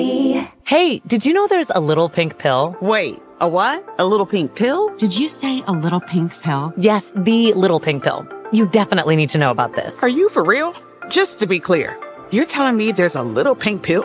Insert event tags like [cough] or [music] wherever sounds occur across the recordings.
Addie. Hey, did you know there's a little pink pill? Wait, a what? A little pink pill? Did you say a little pink pill? Yes, the little pink pill. You definitely need to know about this. Are you for real? Just to be clear, you're telling me there's a little pink pill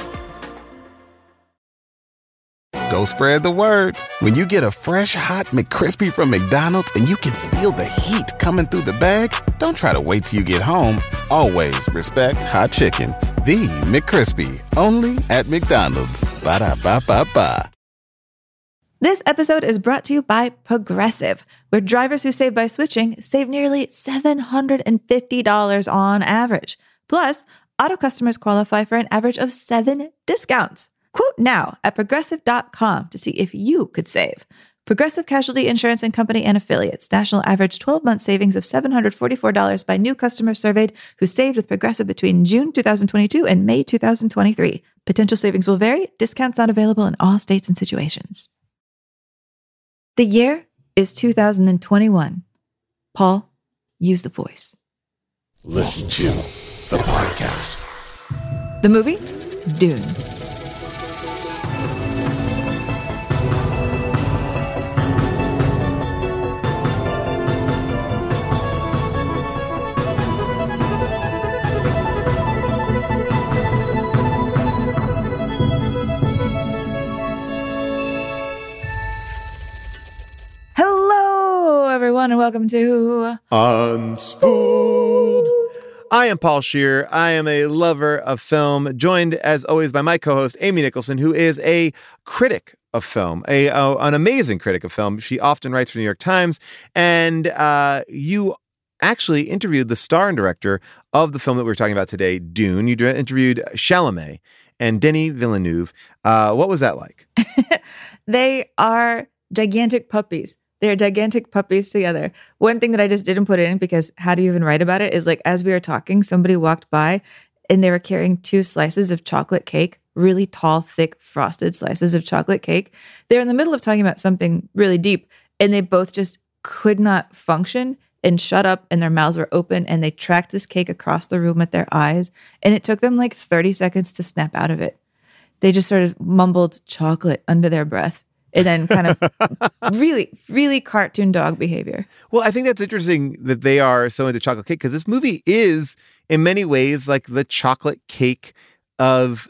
Go spread the word. When you get a fresh hot McCrispy from McDonald's and you can feel the heat coming through the bag, don't try to wait till you get home. Always respect hot chicken. The McCrispy, only at McDonald's. Ba da ba ba ba. This episode is brought to you by Progressive, where drivers who save by switching save nearly $750 on average. Plus, auto customers qualify for an average of seven discounts. Quote now at progressive.com to see if you could save. Progressive Casualty Insurance and Company and Affiliates. National average 12 month savings of $744 by new customers surveyed who saved with Progressive between June 2022 and May 2023. Potential savings will vary. Discounts not available in all states and situations. The year is 2021. Paul, use the voice. Listen to the podcast. The movie? Dune. Everyone, and welcome to Unspooled. I am Paul Scheer. I am a lover of film, joined as always by my co-host Amy Nicholson, who is a critic of film, a uh, an amazing critic of film. She often writes for the New York Times, and uh, you actually interviewed the star and director of the film that we are talking about today, Dune. You interviewed Chalamet and Denis Villeneuve. Uh, what was that like? [laughs] They are gigantic puppies. They're gigantic puppies together. One thing that I just didn't put in because how do you even write about it is like as we were talking, somebody walked by and they were carrying two slices of chocolate cake, really tall, thick, frosted slices of chocolate cake. They're in the middle of talking about something really deep and they both just could not function and shut up and their mouths were open and they tracked this cake across the room with their eyes and it took them like 30 seconds to snap out of it. They just sort of mumbled chocolate under their breath and then kind of [laughs] really, really cartoon dog behavior. Well, I think that's interesting that they are so into chocolate cake because this movie is, in many ways, like the chocolate cake of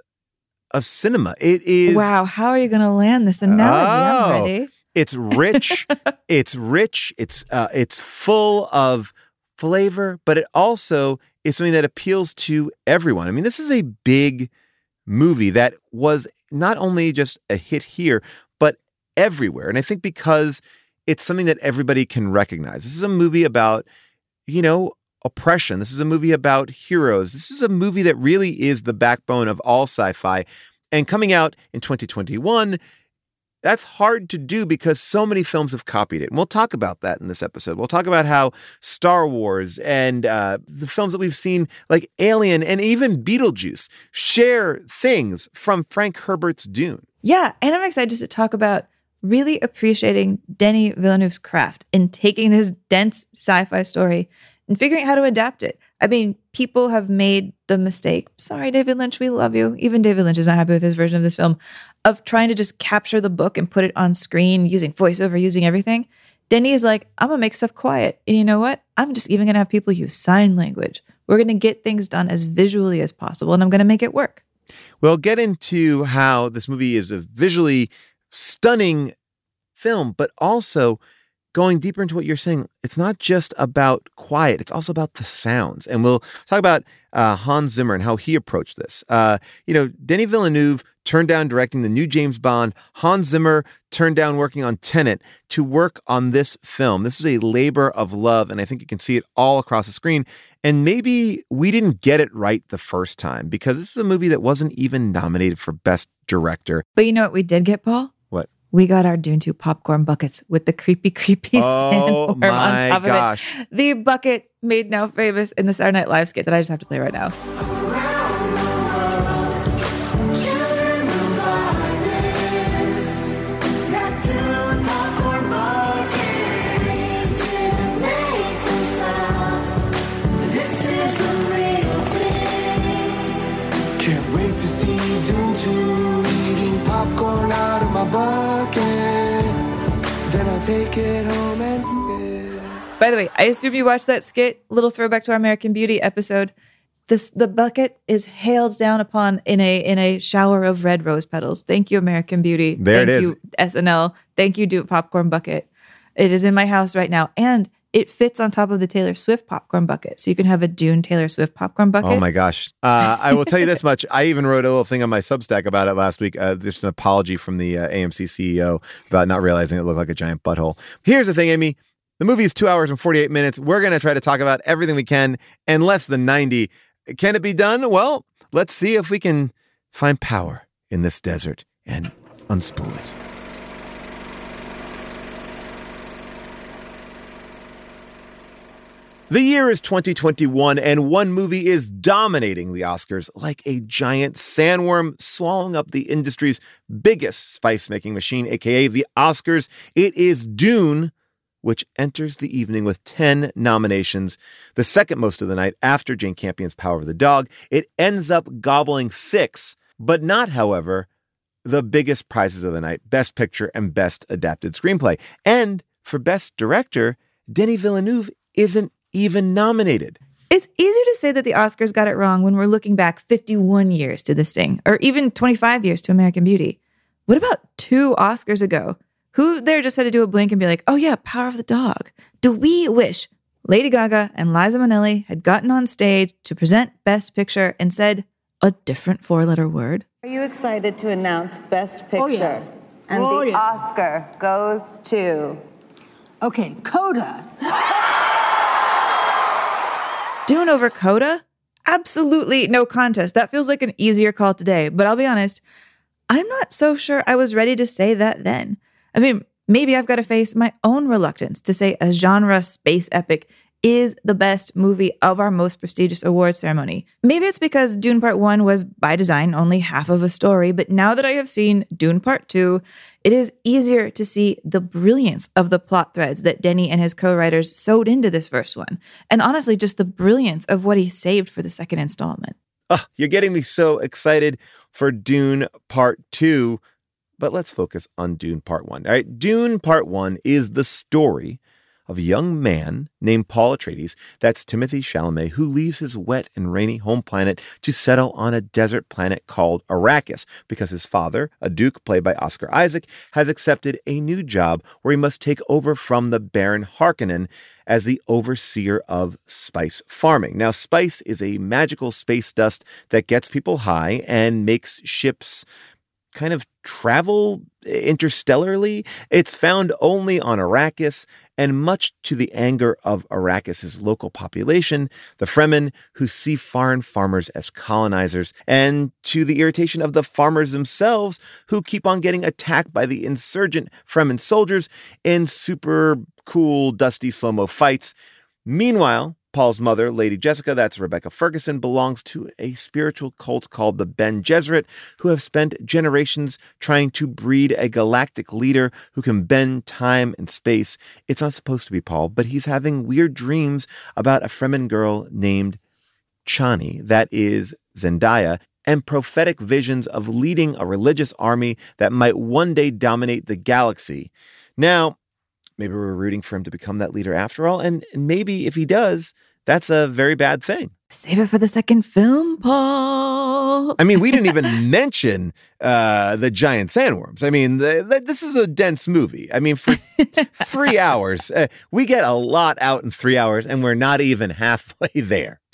of cinema. It is Wow, how are you going to land this analogy? Oh. Ready. It's rich. [laughs] it's rich. It's uh, it's full of flavor, but it also is something that appeals to everyone. I mean, this is a big movie that was not only just a hit here, everywhere. And I think because it's something that everybody can recognize. This is a movie about, you know, oppression. This is a movie about heroes. This is a movie that really is the backbone of all sci-fi. And coming out in 2021, that's hard to do because so many films have copied it. And we'll talk about that in this episode. We'll talk about how Star Wars and uh, the films that we've seen, like Alien and even Beetlejuice, share things from Frank Herbert's Dune. Yeah, and I'm excited to talk about really appreciating Denis Villeneuve's craft in taking this dense sci-fi story and figuring out how to adapt it. I mean, people have made the mistake. Sorry, David Lynch, we love you. Even David Lynch is not happy with his version of this film of trying to just capture the book and put it on screen using voiceover, using everything. Denny is like, I'm gonna make stuff quiet. And you know what? I'm just even gonna have people use sign language. We're gonna get things done as visually as possible, and I'm gonna make it work. We'll get into how this movie is a visually stunning film, but also going deeper into what you're saying, it's not just about quiet, it's also about the sounds. And we'll talk about uh, Hans Zimmer and how he approached this. Uh, you know, Denis Villeneuve turned down directing the new James Bond. Hans Zimmer turned down working on Tenet to work on this film. This is a labor of love, and I think you can see it all across the screen. And maybe we didn't get it right the first time because this is a movie that wasn't even nominated for Best Director. But you know what we did get, Paul? We got our Dune 2 popcorn buckets with the creepy, creepy [laughs] Oh sandworm my on top gosh. of it. The bucket made now famous in the Saturday Night Live skit that I just have to play right now. By the way, I assume you watched that skit, little throwback to our American Beauty episode. This the bucket is hailed down upon in a in a shower of red rose petals. Thank you, American Beauty. There it Thank is. you, SNL. Thank you, Do It Popcorn Bucket. It is in my house right now. And it fits on top of the Taylor Swift popcorn bucket. So you can have a Dune Taylor Swift popcorn bucket. Oh my gosh. Uh, I will tell you this much. I even wrote a little thing on my Substack about it last week. Uh, there's an apology from the uh, AMC CEO about not realizing it looked like a giant butthole. Here's the thing, Amy. The movie is two hours and 48 minutes. We're going to try to talk about everything we can in less than 90. Can it be done? Well, let's see if we can find power in this desert and unspool it. The year is 2021, and one movie is dominating the Oscars like a giant sandworm swallowing up the industry's biggest spice making machine, aka the Oscars. It is Dune, which enters the evening with 10 nominations, the second most of the night after Jane Campion's Power of the Dog. It ends up gobbling six, but not, however, the biggest prizes of the night Best Picture and Best Adapted Screenplay. And for Best Director, Denis Villeneuve isn't even nominated. It's easier to say that the Oscars got it wrong when we're looking back 51 years to this thing, or even 25 years to American Beauty. What about two Oscars ago? Who there just had to do a blink and be like, oh yeah, Power of the Dog? Do we wish Lady Gaga and Liza Minnelli had gotten on stage to present Best Picture and said a different four letter word? Are you excited to announce Best Picture? Oh, yeah. And Oh, the yeah. Oscar goes to. Okay, Coda. Dune over Coda? Absolutely no contest. That feels like an easier call today, but I'll be honest, I'm not so sure I was ready to say that then. I mean, maybe I've got to face my own reluctance to say a genre space epic is the best movie of our most prestigious award ceremony. Maybe it's because Dune Part 1 was by design only half of a story, but now that I have seen Dune Part 2, it is easier to see the brilliance of the plot threads that Denny and his co-writers sewed into this first one. And honestly, just the brilliance of what he saved for the second installment. Ugh, you're getting me so excited for Dune Part 2. But let's focus on Dune Part 1. All right, Dune Part 1 is the story of a young man named Paul Atreides, that's Timothée Chalamet, who leaves his wet and rainy home planet to settle on a desert planet called Arrakis because his father, a duke played by Oscar Isaac, has accepted a new job where he must take over from the Baron Harkonnen as the overseer of spice farming. Now, spice is a magical space dust that gets people high and makes ships kind of travel interstellarly. It's found only on Arrakis, and much to the anger of Arrakis' local population, the Fremen, who see foreign farmers as colonizers, and to the irritation of the farmers themselves, who keep on getting attacked by the insurgent Fremen soldiers in super cool, dusty slow mo fights. Meanwhile, Paul's mother, Lady Jessica, that's Rebecca Ferguson, belongs to a spiritual cult called the Bene Gesserit, who have spent generations trying to breed a galactic leader who can bend time and space. It's not supposed to be Paul, but he's having weird dreams about a Fremen girl named Chani, that is Zendaya, and prophetic visions of leading a religious army that might one day dominate the galaxy. Now, maybe we're rooting for him to become that leader after all, and and maybe if he does, that's a very bad thing. Save it for the second film, Paul. I mean, we didn't even [laughs] mention uh, the giant sandworms. I mean, the, the, this is a dense movie. I mean, for three [laughs] hours, uh, we get a lot out in three hours, and we're not even halfway there. [laughs]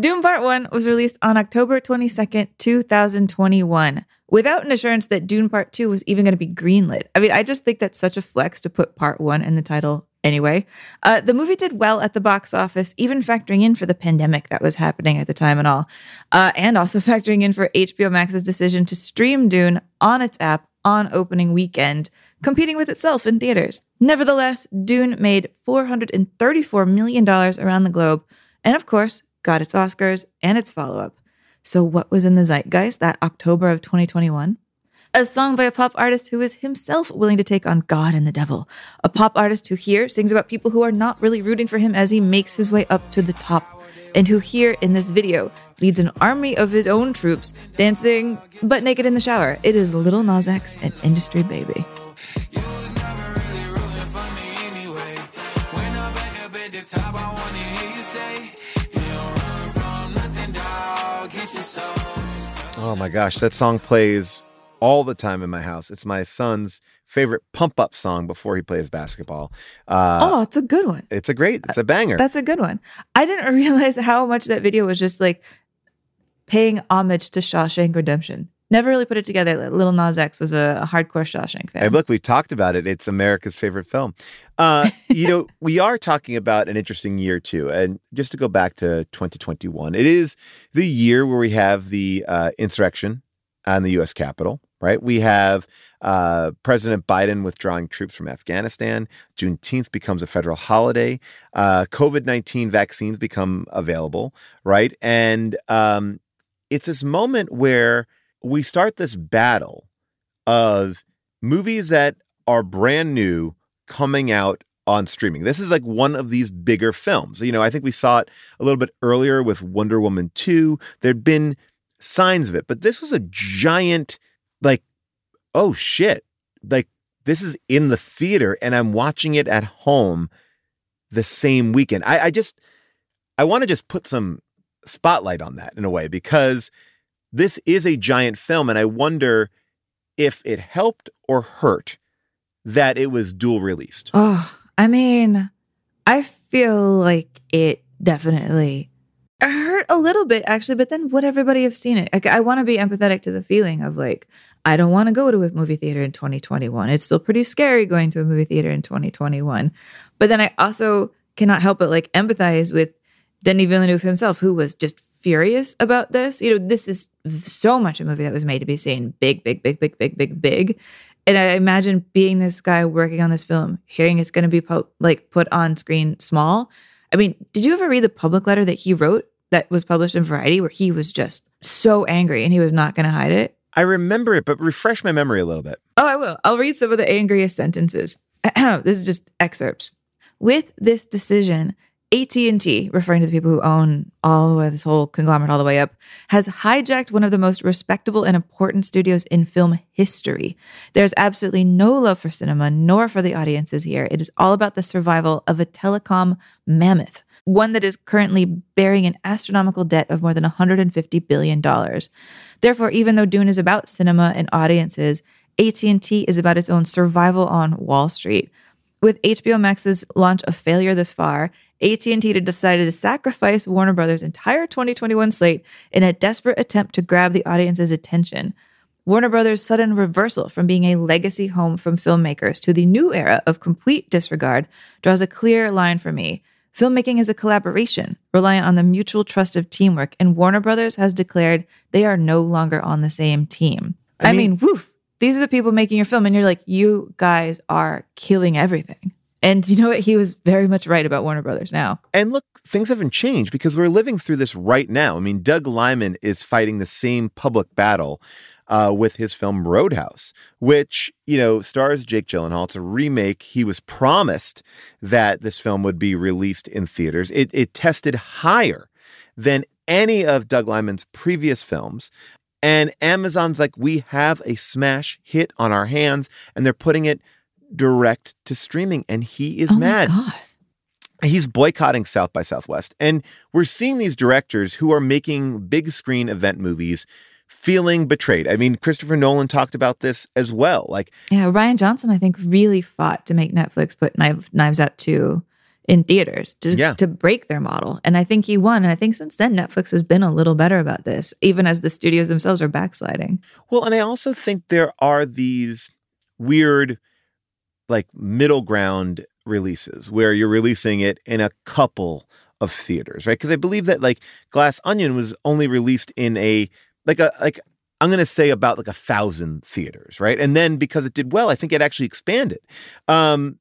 Dune Part 1 was released on October 22nd, 2021, without an assurance that Dune Part 2 was even going to be greenlit. I mean, I just think that's such a flex to put Part 1 in the title anyway. Uh, the movie did well at the box office, even factoring in for the pandemic that was happening at the time and all, uh, and also [laughs] factoring in for HBO Max's decision to stream Dune on its app on opening weekend, competing with itself in theaters. Nevertheless, Dune made $434 million around the globe, and of course, got its Oscars and its follow up. So, what was in the zeitgeist that October of 2021? A song by a pop artist who is himself willing to take on God and the devil. A pop artist who here sings about people who are not really rooting for him as he makes his way up to the top. And who here in this video leads an army of his own troops dancing but naked in the shower. It is Lil Nas X and Industry Baby. Oh my gosh, that song plays all the time in my house. It's my son's favorite pump up song before he plays basketball. Uh, oh, it's a good one. It's a great, it's a banger. That's a good one. I didn't [laughs] realize how much that video was just like paying homage to Shawshank Redemption. Never really put it together. that Lil Nas X was a, a hardcore Shawshank fan. Hey, look, we talked about it. It's America's favorite film. Uh, you know, [laughs] we are talking about an interesting year too. And just to go back to 2021, it is the year where we have the uh, insurrection on the U.S. Capitol. Right, we have uh, President Biden withdrawing troops from Afghanistan. Juneteenth becomes a federal holiday. Uh, COVID nineteen vaccines become available. Right, and um, it's this moment where we start this battle of movies that are brand new coming out on streaming. This is like one of these bigger films. You know, I think we saw it a little bit earlier with Wonder Woman 2. There'd been signs of it, but this was a giant, like, oh shit. Like, this is in the theater and I'm watching it at home the same weekend. I, I just, I want to just put some spotlight on that in a way because this is a giant film, and I wonder if it helped or hurt that it was dual released. Oh, I mean, I feel like it definitely hurt a little bit actually, but then would everybody have seen it? Like, I want to be empathetic to the feeling of like, I don't want to go to a movie theater in 2021. It's still pretty scary going to a movie theater in 2021. But then I also cannot help but like empathize with Denis Villeneuve himself, who was just furious about this. You know, this is so much a movie that was made to be seen big, big, big, big, big, big, big. And I imagine being this guy working on this film, hearing it's going to be po- like put on screen small. I mean, did you ever read the public letter that he wrote that was published in Variety where he was just so angry and he was not going to hide it? I remember it, but refresh my memory a little bit. Oh, I will. I'll read some of the angriest sentences. [clears throat] this is just excerpts. With this decision, AT&T, referring to the people who own all the way this whole conglomerate all the way up, has hijacked one of the most respectable and important studios in film history. There's absolutely no love for cinema nor for the audiences here. It is all about the survival of a telecom mammoth, one that is currently bearing an astronomical debt of more than 150 billion dollars. Therefore, even though Dune is about cinema and audiences, AT&T is about its own survival on Wall Street. With HBO Max's launch a failure this far, AT&T decided to sacrifice Warner Brothers' entire 2021 slate in a desperate attempt to grab the audience's attention. Warner Brothers' sudden reversal from being a legacy home from filmmakers to the new era of complete disregard draws a clear line for me. Filmmaking is a collaboration, reliant on the mutual trust of teamwork, and Warner Brothers has declared they are no longer on the same team. I, I mean, mean, woof, these are the people making your film, and you're like, you guys are killing everything. And you know what? He was very much right about Warner Brothers now. And look, things haven't changed because we're living through this right now. I mean, Doug Liman is fighting the same public battle uh, with his film Roadhouse, which, you know, stars Jake Gyllenhaal. It's a remake. He was promised that this film would be released in theaters. It, it tested higher than any of Doug Liman's previous films. And Amazon's like, we have a smash hit on our hands, and they're putting it direct to streaming, and he is oh mad. He's boycotting South by Southwest. And we're seeing these directors who are making big screen event movies feeling betrayed. I mean, Christopher Nolan talked about this as well. Like, yeah, Rian Johnson, I think, really fought to make Netflix put Knives Out 2 in theaters to, Yeah. to break their model. And I think he won. And I think since then, Netflix has been a little better about this, even as the studios themselves are backsliding. Well, and I also think there are these weird, like middle ground releases where you're releasing it in a couple of theaters, right? Because I believe that like Glass Onion was only released in a like a like I'm gonna say about like a thousand theaters, right? And then because it did well, I think it actually expanded. Um,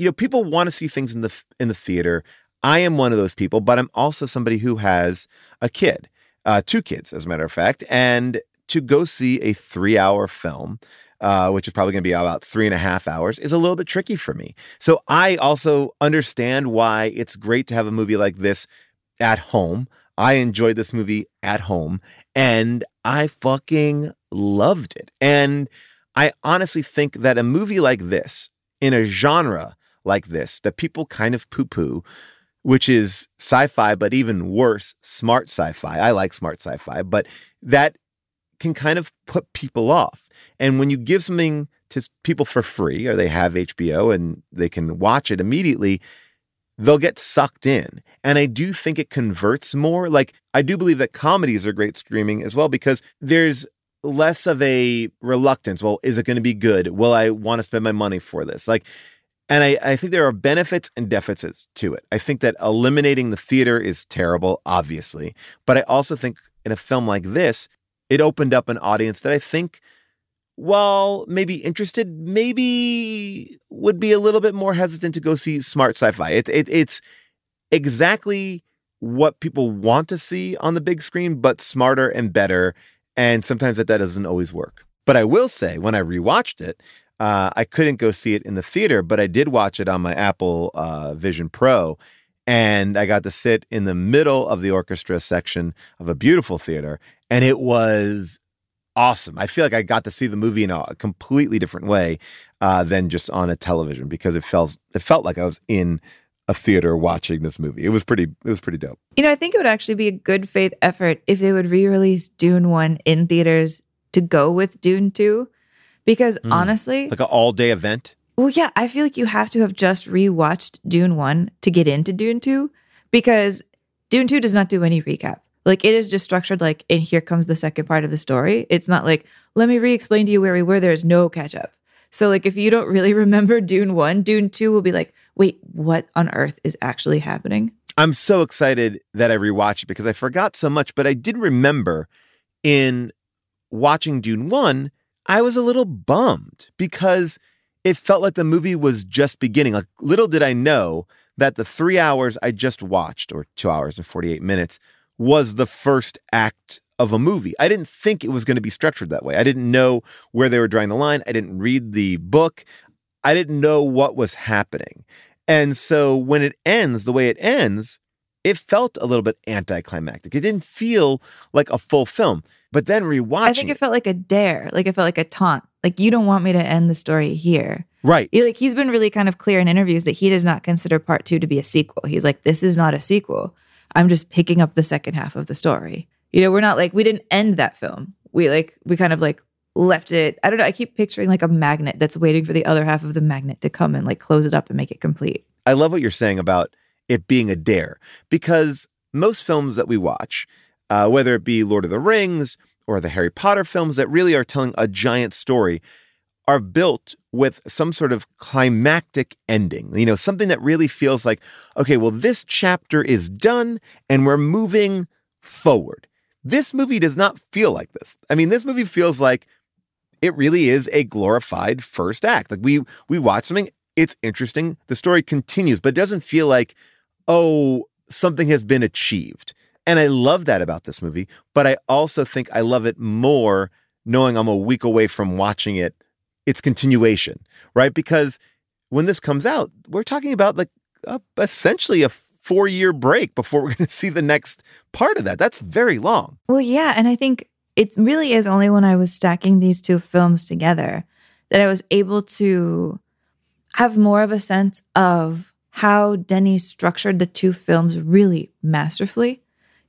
you know, people want to see things in the in the theater. I am one of those people, but I'm also somebody who has a kid, uh, two kids, as a matter of fact, and to go see a three hour film, uh, which is probably going to be about three and a half hours, is a little bit tricky for me. So I also understand why it's great to have a movie like this at home. I enjoyed this movie at home and I fucking loved it. And I honestly think that a movie like this, in a genre like this, that people kind of poo poo, which is sci fi, but even worse, smart sci fi. I like smart sci fi, but that can kind of put people off. And when you give something to people for free, or they have HBO and they can watch it immediately, they'll get sucked in. And I do think it converts more. Like, I do believe that comedies are great streaming as well because there's less of a reluctance. Well, is it going to be good? Will I want to spend my money for this? Like, and I, I think there are benefits and deficits to it. I think that eliminating the theater is terrible, obviously. But I also think in a film like this, it opened up an audience that I think, while maybe interested, maybe would be a little bit more hesitant to go see smart sci-fi. It, it, it's exactly what people want to see on the big screen, but smarter and better. And sometimes that, that doesn't always work. But I will say, when I rewatched it, uh, I couldn't go see it in the theater, but I did watch it on my Apple uh, Vision Pro. And I got to sit in the middle of the orchestra section of a beautiful theater. And it was awesome. I feel like I got to see the movie in a completely different way uh, than just on a television because it felt it felt like I was in a theater watching this movie. It was pretty it was pretty dope. You know, I think it would actually be a good faith effort if they would re release Dune 1 in theaters to go with Dune 2. Because Mm. honestly, Like an all day event. Well, yeah, I feel like you have to have just rewatched Dune 1 to get into Dune 2 because Dune 2 does not do any recap. Like it is just structured like, and here comes the second part of the story. It's not like, let me re explain to you where we were. There's no catch up. So, like, if you don't [laughs] really remember Dune 1, Dune 2 will be like, wait, what on earth is actually happening? I'm so excited that I rewatched it because I forgot so much, but I did remember in watching Dune 1, I was a little bummed because it felt like the movie was just beginning. Like little did I know that the 3 hours I just watched or 2 hours and 48 minutes was the first act of a movie. I didn't think it was going to be structured that way. I didn't know where they were drawing the line. I didn't read the book. I didn't know what was happening. And so when it ends the way it ends, it felt a little bit anticlimactic. It didn't feel like a full film. But then rewatching I think it felt like a dare, like it felt like a taunt. Like, you don't want me to end the story here. right. He- like he's been really kind of clear in interviews that he does not consider part two to be a sequel. He's like, this is not a sequel. I'm just picking up the second half of the story. You know, we're not like we didn't end that film. We like we kind of like left it. I don't know. I keep picturing like a magnet that's waiting for the other half of the magnet to come and like close it up and make it complete. I love what you're saying about it being a dare because most films that we watch, uh, whether it be Lord of the Rings or the Harry Potter films that really are telling a giant story, are built with some sort of climactic ending. You know, something that really feels like, okay, well, this chapter is done and we're moving forward. This movie does not feel like this. I mean, this movie feels like it really is a glorified first act. Like we we watch something, it's interesting, the story continues, but it doesn't feel like, oh, something has been achieved. And I love that about this movie, but I also think I love it more knowing I'm a week away from watching it, its continuation, right? Because when this comes out, we're talking about like essentially a four year break before [laughs] we're going to see the next part of that. That's very long. Well, yeah, and I think it really is only when I was stacking these two films together that I was able to have more of a sense of how Denny structured the two films really masterfully.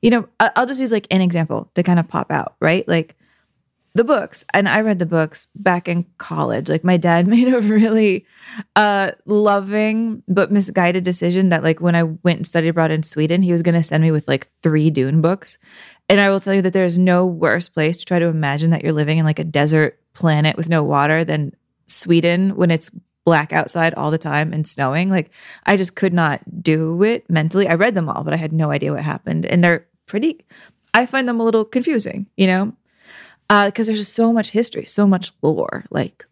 You know, I'll just use like an example to kind of pop out, right? Like the books and i read the books back in college. Like my dad [laughs] made a really uh loving but misguided decision that like when i went and studied abroad in sweden he was going to send me with like three dune books. And i will tell you that there's no worse place to try to imagine that you're living in like a desert planet with no water than sweden when it's black outside all the time and snowing. Like i just could not do it mentally. I read them all but i had no idea what happened. And they're pretty i find them a little confusing you know uh, because there's just so much history, so much lore, like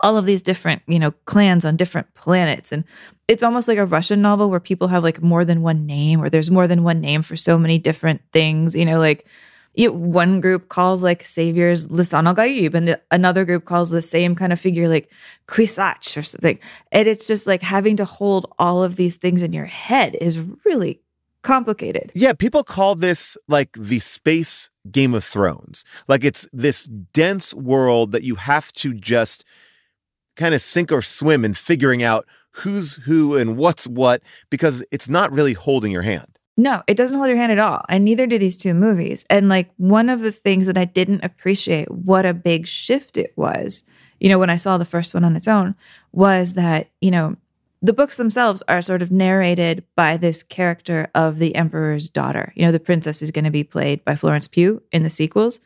all of these different, you know, clans on different planets. And it's almost like a Russian novel where people have like more than one name, or there's more than one name for so many different things, you know, like you, one group calls like saviors Lisan and the, another group calls the same kind of figure like Kwisatz or something. And it's just like having to hold all of these things in your head is really complicated. Yeah, people call this like the space Game of Thrones. Like it's this dense world that you have to just kind of sink or swim in figuring out who's who and what's what because it's not really holding your hand. No, it doesn't hold your hand at all. And neither do these two movies. And like one of the things that I didn't appreciate what a big shift it was, you know, when I saw the first one on its own, was that, you know, the books themselves are sort of narrated by this character of the emperor's daughter. You know, the princess is going to be played by Florence Pugh in the sequels.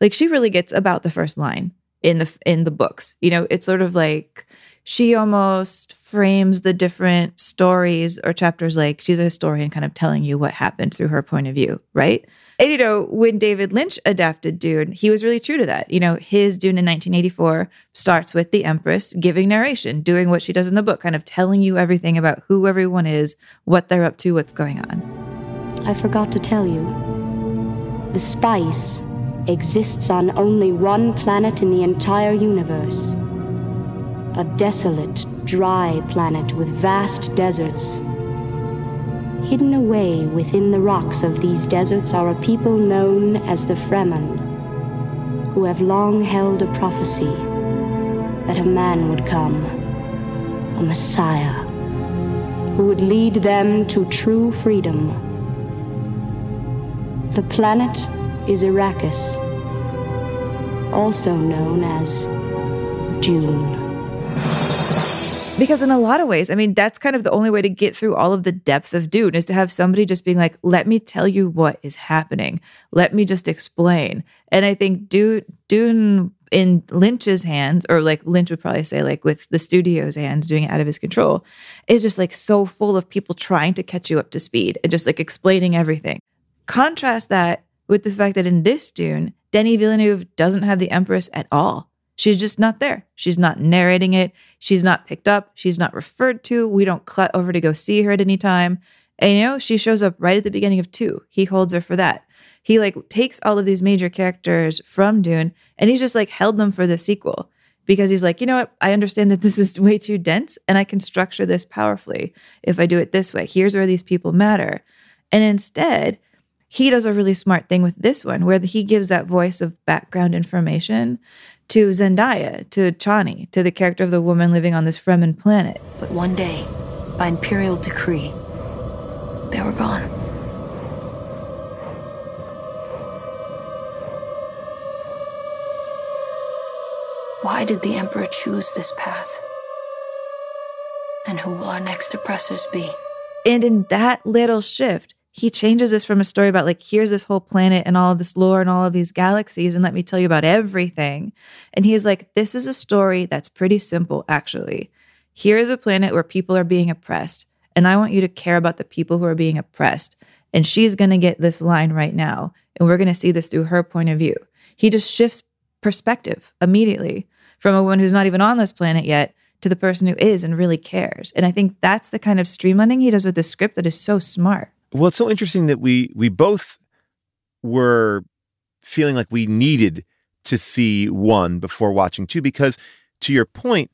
Like she really gets about the first line in the in the books. You know, it's sort of like she almost frames the different stories or chapters like she's a historian kind of telling you what happened through her point of view, right? And you know, when David Lynch adapted Dune, he was really true to that. You know, his Dune in 1984 starts with the Empress giving narration, doing what she does in the book, kind of telling you everything about who everyone is, what they're up to, what's going on. I forgot to tell you. The spice exists on only one planet in the entire universe. A desolate, dry planet with vast deserts Hidden away within the rocks of these deserts are a people known as the Fremen, who have long held a prophecy that a man would come, a Messiah, who would lead them to true freedom. The planet is Arrakis, also known as Dune. Because in a lot of ways, I mean, that's kind of the only way to get through all of the depth of Dune is to have somebody just being like, let me tell you what is happening. Let me just explain. And I think Dune, Dune in Lynch's hands, or like Lynch would probably say, like with the studio's hands doing it out of his control, is just like so full of people trying to catch you up to speed and just like explaining everything. Contrast that with the fact that in this Dune, Denis Villeneuve doesn't have the Empress at all. She's just not there. She's not narrating it. She's not picked up. She's not referred to. We don't cut over to go see her at any time. And you know, she shows up right at the beginning of two. He holds her for that. He like takes all of these major characters from Dune and he's just like held them for the sequel because he's like, you know what? I understand that this is [laughs] way too dense and I can structure this powerfully if I do it this way. Here's where these people matter. And instead, he does a really smart thing with this one where he gives that voice of background information to Zendaya, to Chani, to the character of the woman living on this Fremen planet. But one day, by imperial decree, they were gone. Why did the Emperor choose this path? And who will our next oppressors be? And in that little shift, he changes this from a story about like here's this whole planet and all of this lore and all of these galaxies and let me tell you about everything. And he's like this is a story that's pretty simple actually. Here is a planet where people are being oppressed and i want you to care about the people who are being oppressed. And she's going to get this line right now and we're going to see this through her point of view. He just shifts perspective immediately from a woman who's not even on this planet yet to the person who is and really cares. And i think that's the kind of streamlining he does with the script that is so smart well, it's so interesting that we we both were feeling like we needed to see one before watching two because to your point,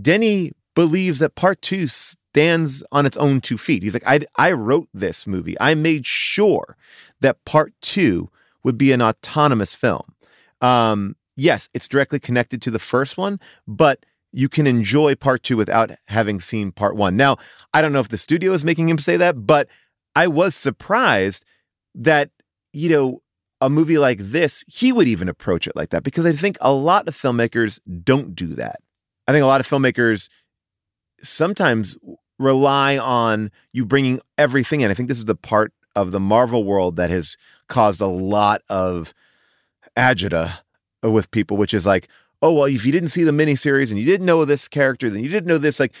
Denny believes that part two stands on its own two feet. He's like, I, I wrote this movie. I made sure that part two would be an autonomous film. Um, yes, it's directly connected to the first one, but you can enjoy part two without having seen part one. Now, I don't know if the studio is making him say that, but I was surprised that, you know, a movie like this, he would even approach it like that because I think a lot of filmmakers don't do that. I think a lot of filmmakers sometimes rely on you bringing everything in. I think this is the part of the Marvel world that has caused a lot of agita with people, which is like, oh well, if you didn't see the miniseries and you didn't know this character, then you didn't know this. Like,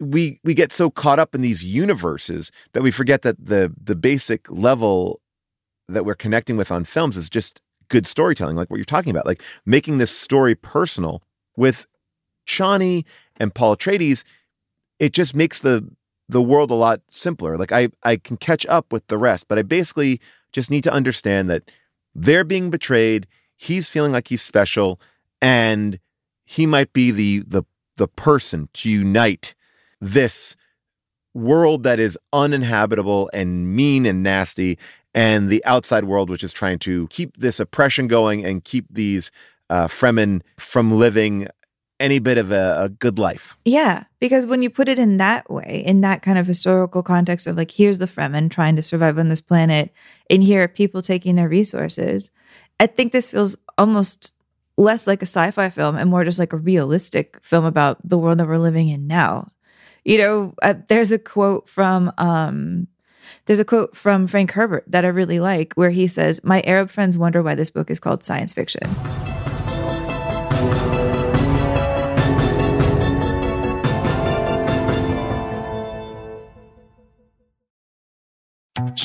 we we get so caught up in these universes that we forget that the the basic level that we're connecting with on films is just good storytelling, like what you're talking about, like making this story personal with Chani and Paul Atreides. It just makes the the world a lot simpler. Like I I can catch up with the rest, but I basically just need to understand that they're being betrayed. He's feeling like he's special, and he might be the the the person to unite this world that is uninhabitable and mean and nasty and the outside world which is trying to keep this oppression going and keep these uh, Fremen from living any bit of a, a, good life. Yeah, because when you put it in that way, in that kind of historical context of like, here's the Fremen trying to survive on this planet, and here are people taking their resources, I think this feels almost less like a sci fi film and more just like a realistic film about the world that we're living in now. You know, uh, there's a quote from um, there's a quote from Frank Herbert that I really like where he says, "My Arab friends wonder why this book is called science fiction."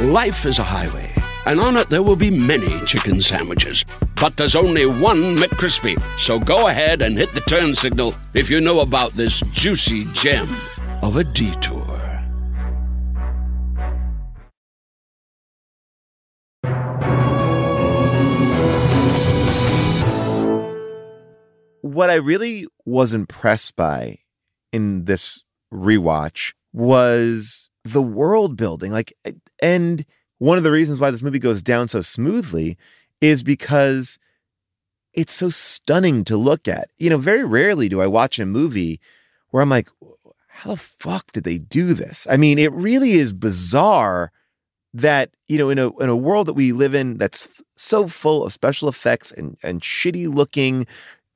Life is a highway, and on it there will be many chicken sandwiches. But there's only one McCrispy. So go ahead and hit the turn signal if you know about this juicy gem of a detour. What I really was impressed by in this rewatch was the world building. Like, eh, and one of the reasons why this movie goes down so smoothly is because it's so stunning to look at. You know, very rarely do I watch a movie where I'm like, how the fuck did they do this? I mean, it really is bizarre that, you know, in a in a world that we live in that's so full of special effects and, and shitty looking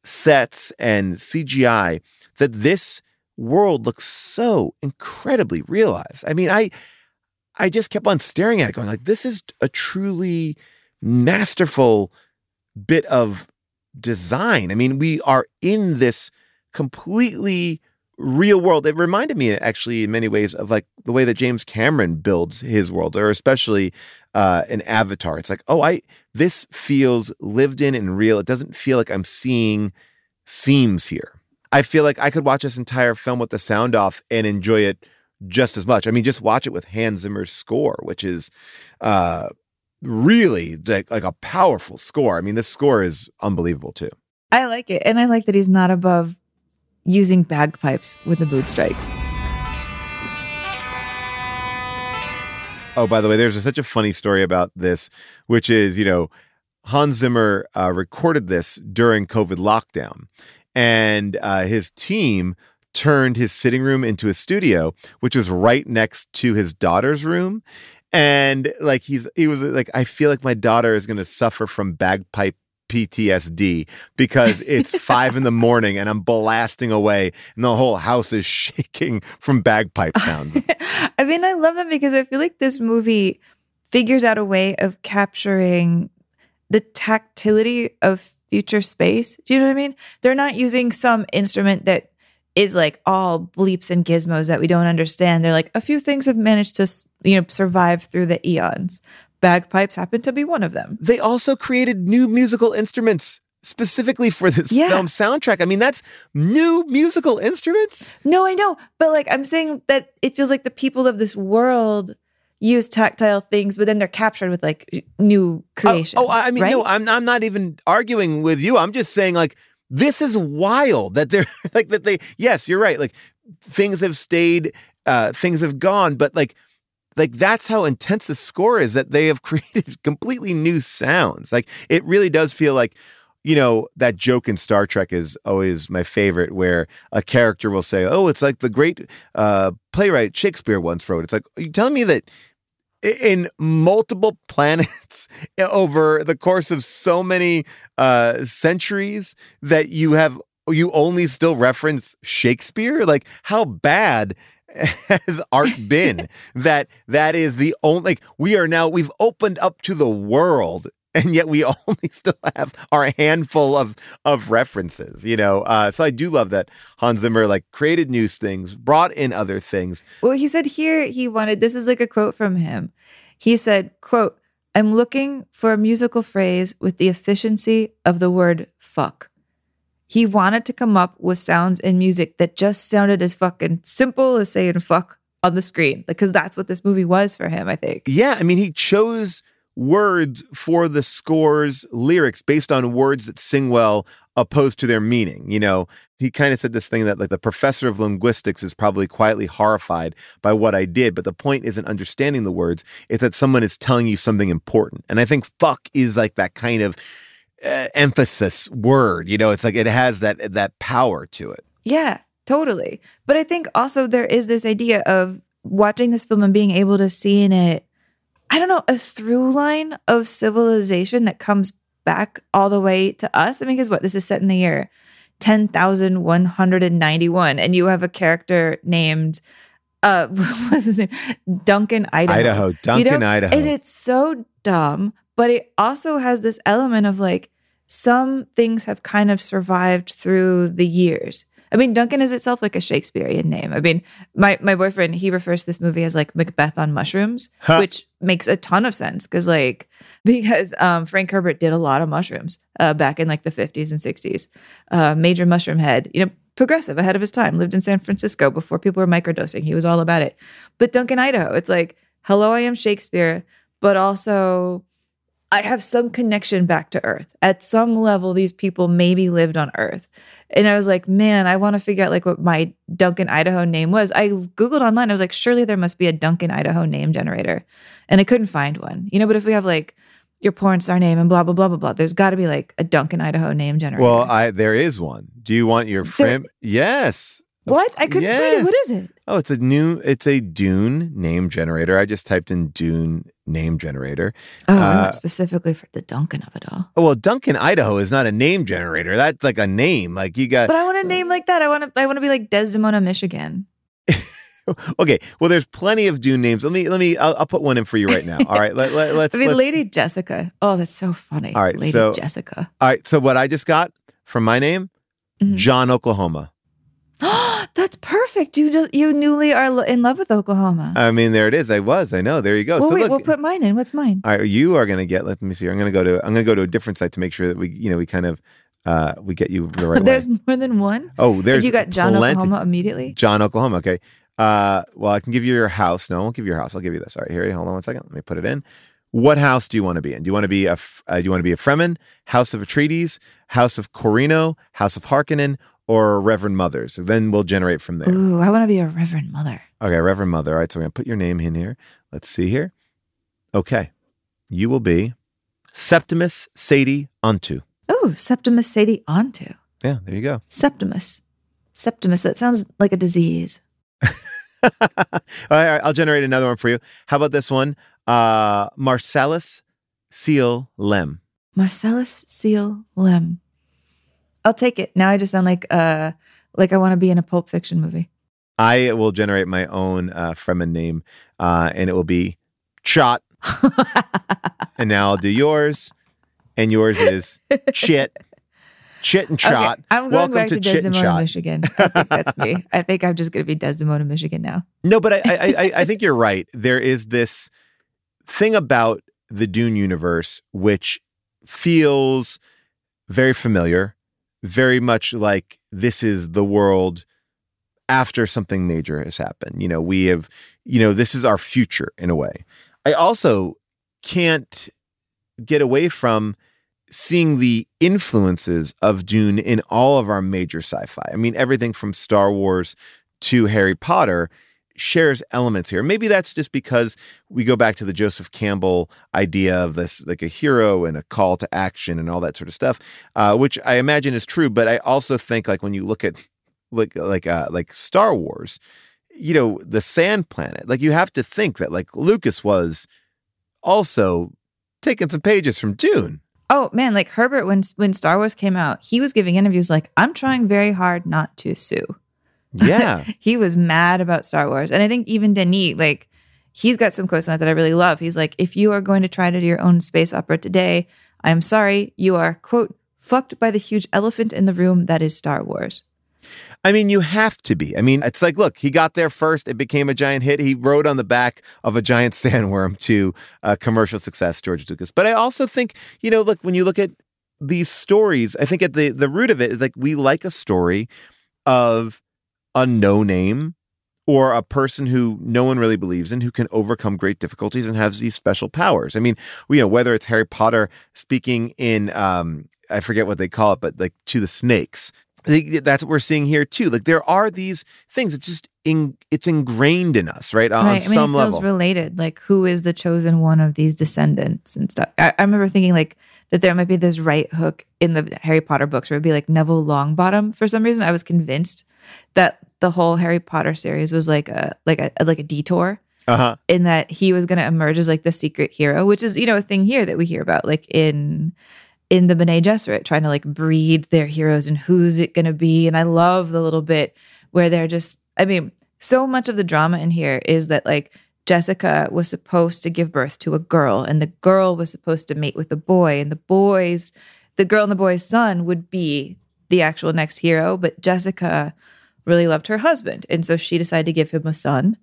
sets and CGI, that this world looks so incredibly realized. I mean, I I just kept on staring at it, going like, this is a truly masterful bit of design. I mean, we are in this completely real world. It reminded me actually in many ways of like the way that James Cameron builds his worlds, or especially uh, an Avatar. It's like, oh, I this feels lived in and real. It doesn't feel like I'm seeing seams here. I feel like I could watch this entire film with the sound off and enjoy it just as much. I mean, just watch it with Hans Zimmer's score, which is uh, really like, like a powerful score. I mean, this score is unbelievable too. I like it. And I like that he's not above using bagpipes with the boot strikes. Oh, by the way, there's a, such a funny story about this, which is, you know, Hans Zimmer uh, recorded this during COVID lockdown and uh, his team turned his sitting room into a studio, which was right next to his daughter's room. And like he's he was like, I feel like my daughter is gonna suffer from bagpipe PTSD because it's [laughs] five in the morning and I'm blasting away and the whole house is [laughs] shaking from bagpipe [laughs] sounds. I mean, I love that because I feel like this movie figures out a way of capturing the tactility of future space. Do you know what I mean? They're not using some instrument that is like all bleeps and gizmos that we don't understand. They're like a few things have managed to, you know, survive through the eons. Bagpipes happen to be one of them. They also created new musical instruments specifically for this yeah. film soundtrack. I mean, that's new musical instruments. No, I know, but like I'm saying that it feels like the people of this world use tactile things, but then they're captured with like new creations. Oh, I mean, right? no, I'm I'm not even arguing with you. I'm just saying like this is wild that they're [laughs] like that they. Yes, you're right. Like things have stayed, uh, things have gone, but like like that's how intense the score is that they have [laughs] created completely new sounds. Like it really does feel like you know that joke in Star Trek is always my favorite, where a character will say, "Oh, it's like the great uh, playwright Shakespeare once wrote." It's like, are you telling me that in multiple [laughs] planets over the course of so many uh, centuries that you have you only still reference Shakespeare? Like, how bad? [laughs] has art been [laughs] that that is the only like we are now we've opened up to the world and yet we [laughs] only still have our handful of of references you know uh so i do love that hans zimmer like created new things brought in other things Well, he said here he wanted this is like a quote from him. He said, quote, I'm looking for a musical phrase with the efficiency of the word fuck. He wanted to come up with sounds in music that just sounded as fucking simple as saying fuck on the screen. Because that's what this movie was for him, I think. yeah i mean he chose words for the score's lyrics based on words that sing well opposed to their meaning you know? He kind of said this thing that like the professor of linguistics is probably quietly horrified by what i did but the point isn't understanding the words it's that someone is telling you something important. And i think fuck is like that kind of uh, emphasis word you know? It's like it has that that power to it. Yeah, totally. But I think also there is this idea of watching this film and being able to see in it, I don't know, a through line of civilization that comes back all the way to us. I mean, because what? This is set in the year 10,191, and you have a character named, uh, [laughs] what's his name? Duncan Idaho. Idaho, Duncan, Idaho. And it's so dumb, but it also has this element of like, some things have kind of survived through the years. I mean, Duncan is itself like a Shakespearean name. I mean, my my boyfriend he refers to this movie as like Macbeth on mushrooms, Huh. which makes a ton of sense because like [laughs] because um, Frank Herbert did a lot of mushrooms uh, back in like the fifties and sixties. Uh, major mushroom head, you know, progressive ahead of his time. Lived in San Francisco before people were microdosing. He was all about it. But Duncan Idaho, it's like, hello, I am Shakespeare, but also I have some connection back to Earth. At some level, these people maybe lived on Earth. And I was like, man, I want to figure out like what my Duncan Idaho name was. I Googled online. I was like, surely there must be a Duncan Idaho name generator. And I couldn't find one. You know, but if we have like your porn star name and blah, blah, blah, blah, blah, there's got to be like a Duncan Idaho name generator. well i there is one do you want your friend yes what? I couldn't find it. What is it? Oh, it's a new, it's a Dune name generator. I just typed in Dune name generator. Oh, Uh, specifically for the Duncan of it all. oh, well, Duncan, Idaho is not a name generator. That's like a name. Like you got, But I want a name like that. I want to. I want to be like Desdemona, Michigan. [laughs] okay. Well, there's plenty of Dune names. Let me, let me, I'll, I'll put one in for you right now. All right. Let, let, [laughs] let's, I mean, let's- Lady Jessica. Oh, that's so funny. all right. Lady so, Jessica. All right. So what I just got from my name, Mm-hmm. John, Oklahoma. That's perfect. You just you newly are in love with Oklahoma. I mean, there it is. I was, I know. There you go. well, so wait, look, we'll put mine in. What's mine? All right, you are going to get. Let me see. I'm going to go to. I'm going to go to a different site to make sure that we, you know, we kind of, uh, we get you the right [laughs] There's way. more than one. Oh, there's If you got John plenty- Oklahoma immediately. John, Oklahoma. Okay. Uh, well, I can give you your house. No, I won't give you your house. I'll give you this. All right, here. You. Hold on one second. Let me put it in. What house do you want to be in? Do you want to be a Uh, do you want to be a Fremen, House of Atreides, House of Corrino, House of Harkonnen, or Reverend Mothers? Then we'll generate from there. Ooh, I want to be a Reverend Mother. Okay, Reverend Mother. All right, so we're gonna put your name in here. Let's see here. Okay, you will be Septimus Sadie Onto. Oh, Septimus Sadie Onto. Yeah, there you go. Septimus. Septimus. That sounds like a disease. [laughs] all right, I'll generate another one for you. How about this one? Uh, Marcellus Seal Lem. Marcellus Seal Lem. I'll take it. Now I just sound like uh like I want to be in a Pulp Fiction movie. I will generate my own uh, Fremen name, uh, and it will be Chot. [laughs] and now I'll do yours, and yours is Chit. Chit and Chot. Okay, I'm going Welcome back to, to, Desdemona. Michigan. I think that's me. [laughs] I think I'm just going to be Desdemona, Michigan now. No, but I, I, I, I think you're right. There is this thing about the Dune universe which feels very familiar, very much like this is the world after something major has happened. You know, we have, you know, this is our future in a way. I also can't get away from seeing the influences of Dune in all of our major sci-fi. I mean, everything from Star Wars to Harry Potter shares elements here. Maybe that's just because we go back to the Joseph Campbell idea of this like a hero and a call to action and all that sort of stuff, uh, which I imagine is true. But I also think like when you look at like like uh, like Star Wars, you know, the Sand Planet, like you have to think that like Lucas was also taking some pages from Dune. Oh man, like Herbert when when Star Wars came out, he was giving interviews like I'm trying very hard not to sue. Yeah. [laughs] he was mad about Star Wars. And I think even Denis, like, he's got some quotes on that that I really love. He's like, if you are going to try to do your own space opera today, I'm sorry, you are, quote, fucked by the huge elephant in the room that is Star Wars. I mean, you have to be. I mean, it's like, look, he got there first. It became a giant hit. He rode on the back of a giant [laughs] sandworm to uh, commercial success, George Lucas. But I also think, you know, look, when you look at these stories, I think at the the root of it, like we like a story of a no name or a person who no one really believes in who can overcome great difficulties and has these special powers. I mean, you know, whether it's Harry Potter speaking in um I forget what they call it, but like to the snakes. That's what we're seeing here too. Like there are these things. It's just in, it's ingrained in us, right? On right. I mean, some it feels level. related. Like who is the chosen one of these descendants and stuff. I, I remember thinking like that there might be this right hook in the Harry Potter books where it'd be like Neville Longbottom. For some reason, I was convinced that the whole Harry Potter series was like a like a like a detour. Uh-huh. In that he was going to emerge as like the secret hero, which is you know a thing here that we hear about, like in in the Bene Gesserit, trying to like breed their heroes and who's it going to be. And I love the little bit where they're just, I mean, so much of the drama in here is that like Jessica was supposed to give birth to a girl, and the girl was supposed to mate with a boy, and the boys, the girl and the boy's son would be the actual next hero, but Jessica really loved her husband. And so she decided to give him a son.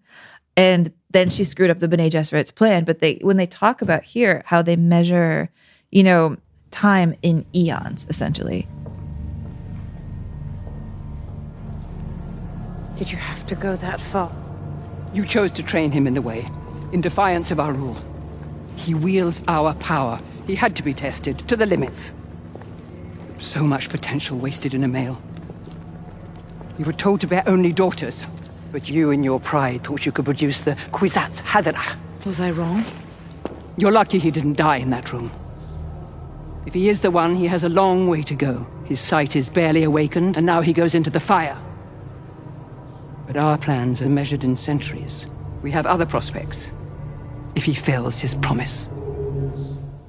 And then she screwed up the Bene Gesserit's plan. But they when they talk about here how they measure, you know, time in eons, essentially. Did you have to go that far? You chose to train him in the way, in defiance of our rule. He wields our power. He had to be tested to the limits. So much potential wasted in a male. You were told to bear only daughters, but you, in your pride, thought you could produce the Kwisatz Haderach. Was I wrong? You're lucky he didn't die in that room. If he is the one, he has a long way to go. His sight is barely awakened, and now he goes into the fire. But our plans are measured in centuries. We have other prospects. If he fails his promise.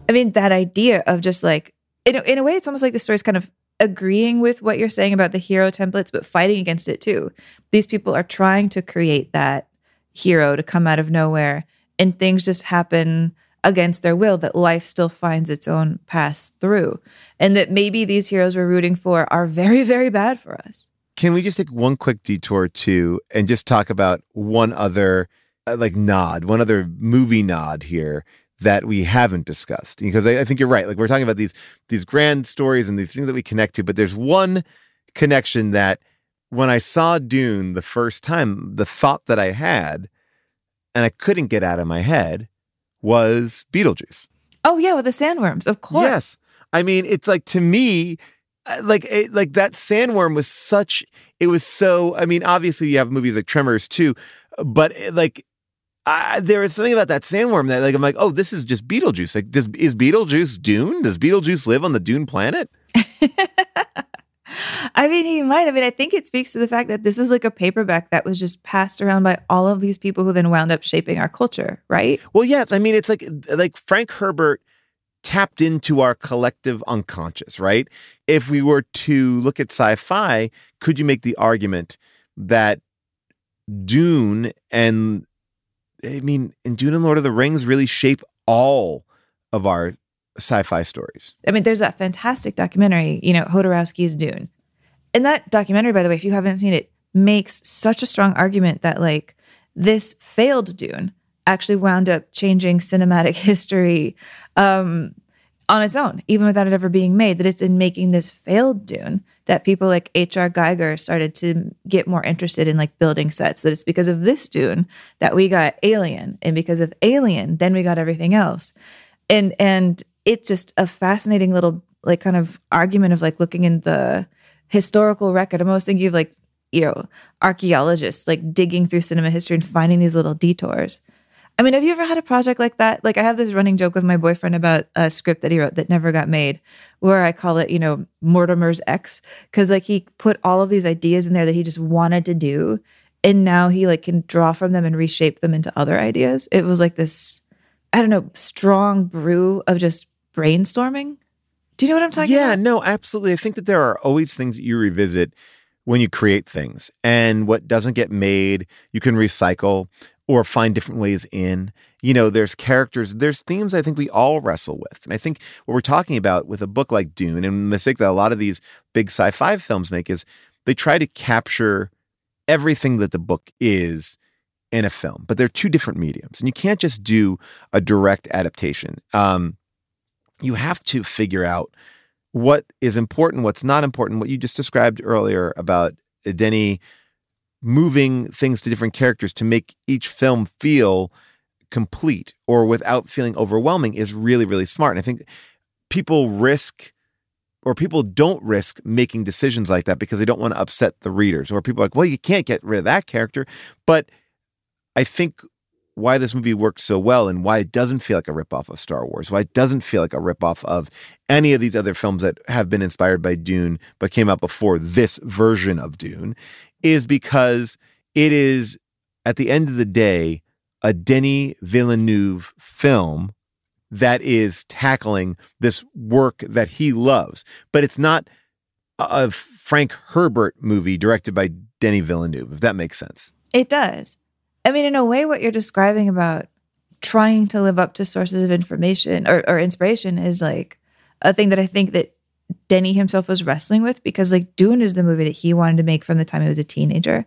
I mean, that idea of just like, in a, in a way, it's almost like the story's kind of agreeing with what you're saying about the hero templates, but fighting against it too. These people are trying to create that hero to come out of nowhere, and things just happen against their will, that life still finds its own path through. And that maybe these heroes we're rooting for are very, very bad for us. Can we just take one quick detour to and just talk about one other uh, like nod, one other movie nod here that we haven't discussed? Because I, I think you're right. Like we're talking about these these grand stories and these things that we connect to, but there's one connection that when I saw Dune the first time, the thought that I had, and I couldn't get out of my head, was Beetlejuice. Oh yeah, with the sandworms, of course. Yes. I mean, it's like to me, uh, like it, like that sandworm was such. It was so. I mean, obviously you have movies like Tremors too, but it, like I, there is something about that sandworm that like I'm like, oh, this is just Beetlejuice. Like, does is Beetlejuice Dune? Does Beetlejuice live on the Dune planet? [laughs] I mean, he might. I mean, I think it speaks to the fact that this is like a paperback that was just passed around by all of these people who then wound up shaping our culture, right? Well, yes. I mean, it's like like Frank Herbert tapped into our collective unconscious, right? If we were to look at sci-fi, could you make the argument that Dune and I mean, and Dune and Lord of the Rings really shape all of our sci-fi stories. I mean, there's that fantastic documentary, you know, Jodorowsky's Dune. And that documentary, by the way, if you haven't seen it, makes such a strong argument that like this failed Dune actually wound up changing cinematic [laughs] history. Um, on its own, even without it ever being made, that it's in making this failed Dune that people like H.R. Giger started to get more interested in like building sets. That it's because of this Dune that we got Alien, and because of Alien, then we got everything else. And and it's just a fascinating little like kind of argument of like looking in the historical record. I'm almost thinking of like you know archaeologists like digging through cinema history and finding these little detours. I mean, have you ever had a project like that? Like, I have this running joke with my boyfriend about a script that he wrote that never got made, where I call it, you know, Mortimer's X, because like he put all of these ideas in there that he just wanted to do, and now he like can draw from them and reshape them into other ideas. It was like this, I don't know, strong brew of just brainstorming. Do you know what I'm talking yeah, about? Yeah, no, absolutely. I think that there are always things that you revisit when you create things, and what doesn't get made, you can recycle or find different ways in. You know, there's characters, there's themes I think we all wrestle with. And I think what we're talking about with a book like Dune, and the mistake that a lot of these big sci fi films make is they try to capture everything that the book is in a film, but they're two different mediums. And you can't just do a direct adaptation. Um, you have to figure out what is important, what's not important, what you just described earlier about Denis moving things to different characters to make each film feel complete or without feeling overwhelming is really, really smart. And I think people risk or people don't risk making decisions like that because they don't want to upset the readers. Or people are like, well, you can't get rid of that character. But I think why this movie works so well and why it doesn't feel like a ripoff of Star Wars, why it doesn't feel like a ripoff of any of these other films that have been inspired by Dune but came out before this version of Dune, is because it is, at the end of the day, a Denis Villeneuve film that is tackling this work that he loves. But it's not a Frank Herbert movie directed by Denis Villeneuve, if that makes sense. It does. I mean, in a way, what you're describing about trying to live up to sources of information or, or inspiration is like a thing that I think that Denis himself was wrestling with because like Dune is the movie that he wanted to make from the time he was a teenager.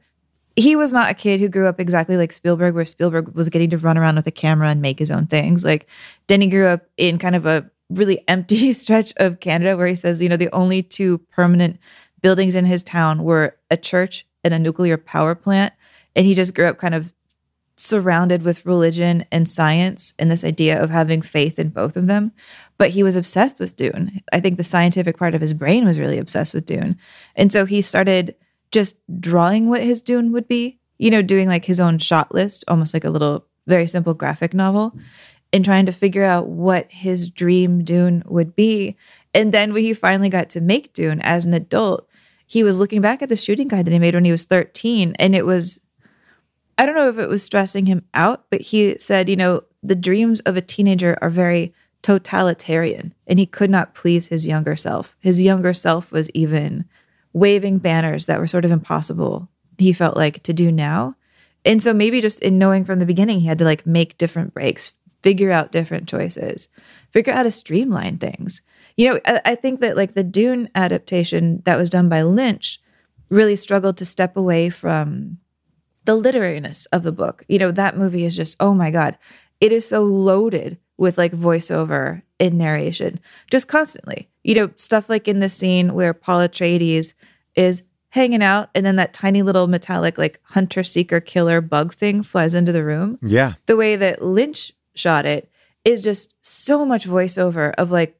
He was not a kid who grew up exactly like Spielberg, where Spielberg was getting to run around with a camera and make his own things. Like Denny grew up in kind of a really [laughs] empty [laughs] stretch of Canada where he says, you know, the only two permanent buildings in his town were a church and a nuclear power plant. And he just grew up kind of surrounded with religion and science and this idea of having faith in both of them. But he was obsessed with Dune. I think the scientific part of his brain was really obsessed with Dune. And so he started just drawing what his Dune would be, you know, doing like his own shot list, almost like a little very simple graphic novel, and trying to figure out what his dream Dune would be. And then when he finally got to make Dune as an adult, he was looking back at the shooting guide that he made when he was 13 and it was I don't know if it was stressing him out, but he said, you know, the dreams of a teenager are very totalitarian and he could not please his younger self. His younger self was even waving banners that were sort of impossible, he felt like, to do now. And so maybe just in knowing from the beginning, he had to like make different breaks, figure out different choices, figure out how to streamline things. You know, I, I think that like the Dune adaptation that was done by Lynch really struggled to step away from the literariness of the book. You know, that movie is just, oh my God, it is so loaded with like voiceover and narration just constantly. You know, stuff like in the scene where Paul Atreides is hanging out and then that tiny little metallic like hunter seeker killer bug thing flies into the room. Yeah. The way that Lynch shot it is just so much voiceover of like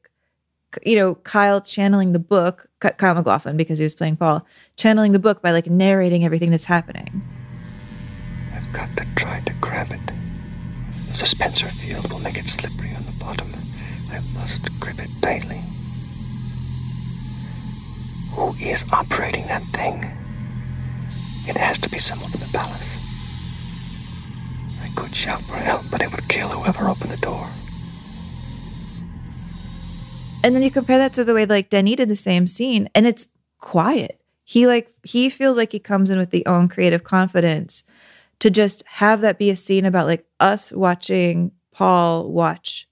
you know, Kyle channeling the book, Kyle MacLachlan, because he was playing Paul, channeling the book by like narrating everything that's happening got to try to grab it. The suspensor field will make it slippery on the bottom. I must grip it tightly. Who is operating that thing? It has to be someone in the palace. I could shout for help, but it would kill whoever opened the door. And then you compare that to the way like Denis did the same scene, and it's quiet. He like he feels like he comes in with the own creative confidence to just have that be a scene about like us watching Paul watch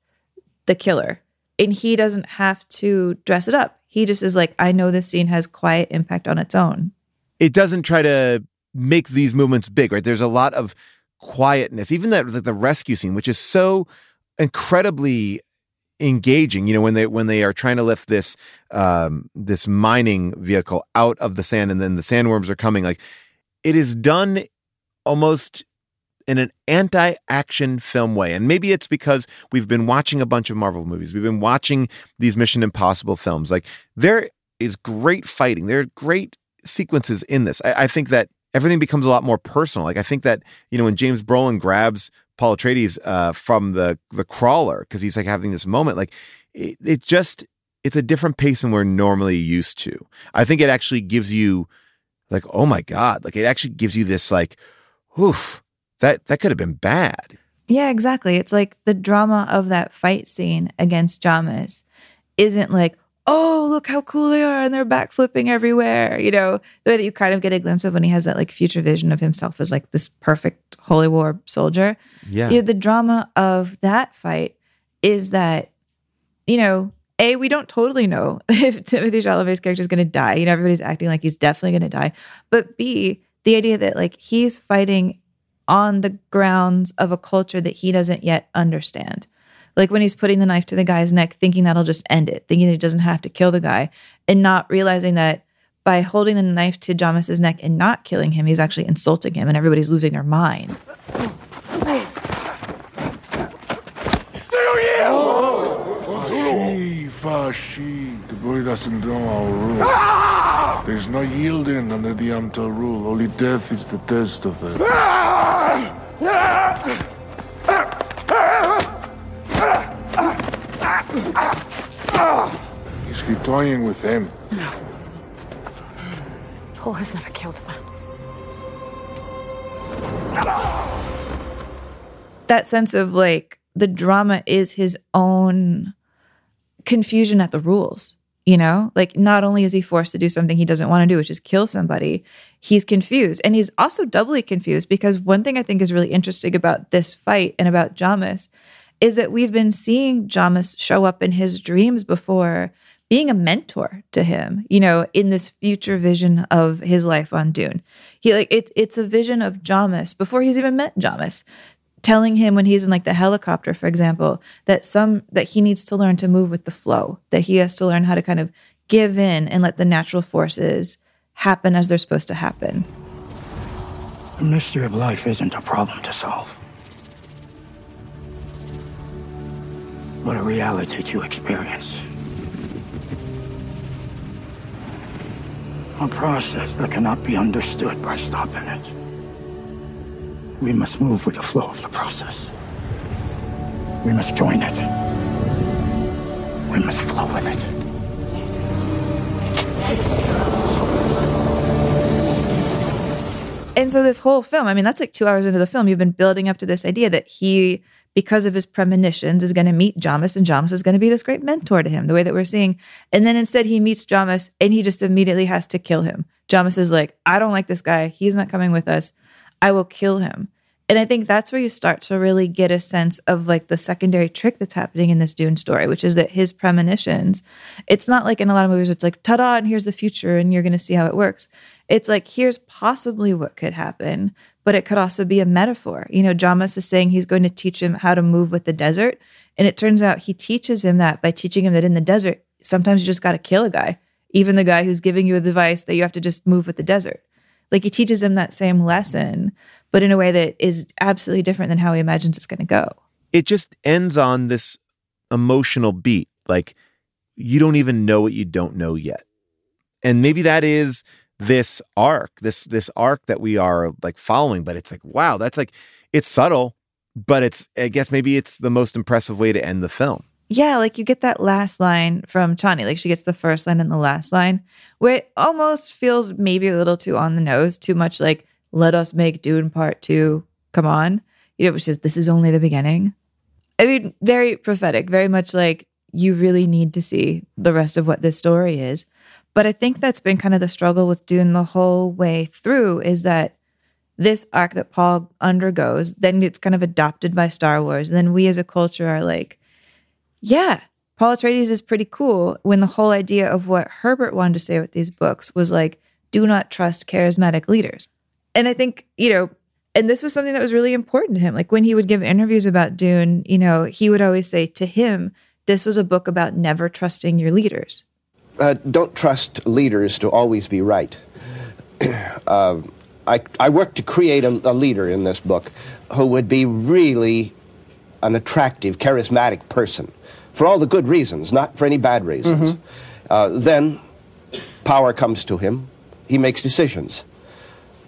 the killer. And he doesn't have to dress it up. He just is like, I know this scene has quiet impact on its own. It doesn't try to make these movements big, right? There's a lot of quietness, even that the rescue scene, which is so incredibly engaging. You know, when they when they are trying to lift this um, this mining vehicle out of the sand, and then the sandworms are coming. Like it is done almost in an anti-action film way. And maybe it's because we've been watching a bunch of Marvel movies. We've been watching these Mission Impossible films. Like there is great fighting. There are great sequences in this. I, I think that everything becomes a lot more personal. Like I think that you know when James Brolin grabs Paul Atreides uh, from the the crawler because he's like having this moment. Like it, it just it's a different pace than we're normally used to. I think it actually gives you like oh my god, like it actually gives you this like oof that that could have been bad. Yeah, exactly. It's like the drama of that fight scene against Jamis isn't like, oh, look how cool they are and they're backflipping everywhere. You know, the way that you kind of get a glimpse of when he has that like future vision of himself as like this perfect holy war soldier. Yeah. You know, the drama of that fight is that, you know, A, we don't totally know [laughs] if Timothée Chalamet's character is going to die. You know, everybody's acting like he's definitely going to die. But B, the idea that like he's fighting on the grounds of a culture that he doesn't yet understand. Like when he's putting the knife to the guy's neck, thinking that'll just end it, thinking that he doesn't have to kill the guy, and not realizing that by holding the knife to Jamis's neck and not killing him, he's actually insulting him, and everybody's losing their mind. Fasci, fasci. The ah! boy doesn't know our rule. There's no yielding under the Amtal rule. Only death is the test of it. Is he toying with him? No. Paul has never killed a man. That sense of like the drama is his own confusion at the rules. You know, like not only is he forced to do something he doesn't want to do, which is kill somebody, he's confused. And he's also doubly confused because one thing I think is really interesting about this fight and about Jamis is that we've been seeing Jamis show up in his dreams before being a mentor to him, you know, in this future vision of his life on Dune. He like it, it's a vision of Jamis before he's even met Jamis, telling him when he's in like the helicopter, for example, that some that he needs to learn to move with the flow, that he has to learn how to kind of give in and let the natural forces happen as they're supposed to happen. The mystery of life isn't a problem to solve, but a reality to experience. A process that cannot be understood by stopping it. We must move with the flow of the process. We must join it. We must flow with it. And so this whole film, I mean, that's like two hours into the film, you've been building up to this idea that he, because of his premonitions, is going to meet Jamis and Jamis is going to be this great mentor to him, the way that we're seeing. And then instead he meets Jamis and he just immediately has to kill him. Jamis is like, I don't like this guy. He's not coming with us. I will kill him. And I think that's where you start to really get a sense of like the secondary trick that's happening in this Dune story, which is that his premonitions, it's not like in a lot of movies, it's like, ta da, and here's the future, and you're going to see how it works. It's like, here's possibly what could happen, but it could also be a metaphor. You know, Jamis is saying he's going to teach him how to move with the desert. And it turns out he teaches him that by teaching him that in the desert, sometimes you just got to kill a guy, even the guy who's giving you the advice that you have to just move with the desert. Like he teaches him that same lesson, but in a way that is absolutely different than how he imagines it's going to go. It just ends on this emotional beat. Like you don't even know what you don't know yet. And maybe that is this arc, this this arc that we are like following, but it's like, wow, that's like it's subtle, but it's I guess maybe it's the most impressive way to end the film. Yeah, like you get that last line from Chani. Like she gets the first line and the last line, where it almost feels maybe a little too on the nose, too much like, let us make Dune part two. Come on. You know, which is this is only the beginning. I mean, very prophetic, very much like you really need to see the rest of what this story is. But I think that's been kind of the struggle with Dune the whole way through is that this arc that Paul undergoes, then it's kind of adopted by Star Wars. And then we as a culture are like, yeah, Paul Atreides is pretty cool when the whole idea of what Herbert wanted to say with these books was like, do not trust charismatic leaders. And I think, you know, and this was something that was really important to him. Like when he would give interviews about Dune, you know, he would always say to him, this was a book about never trusting your leaders. Uh, don't trust leaders to always be right. [clears throat] uh, I, I worked to create a, a leader in this book who would be really an attractive, charismatic person for all the good reasons, not for any bad reasons. Uh, then power comes to him. He makes decisions.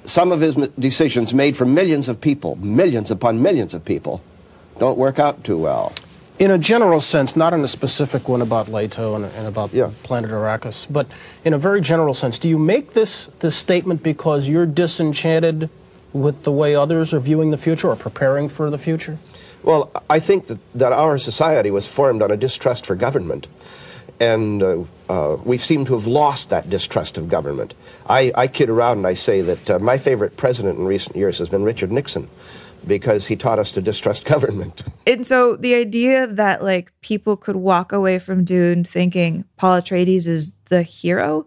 Some of his m- decisions made for millions of people, millions upon millions of people, don't work out too well. In a general sense, not in a specific one about Leto and, and about planet Arrakis, but in a very general sense, do you make this, this statement because you're disenchanted with the way others are viewing the future or preparing for the future? Well, I think that, that our society was formed on a distrust for government. And uh, uh, we seem to have lost that distrust of government. I, I kid around and I say that uh, my favorite president in recent years has been Richard Nixon because he taught us to distrust [laughs] government. And so the idea that like people could walk away from Dune thinking Paul Atreides is the hero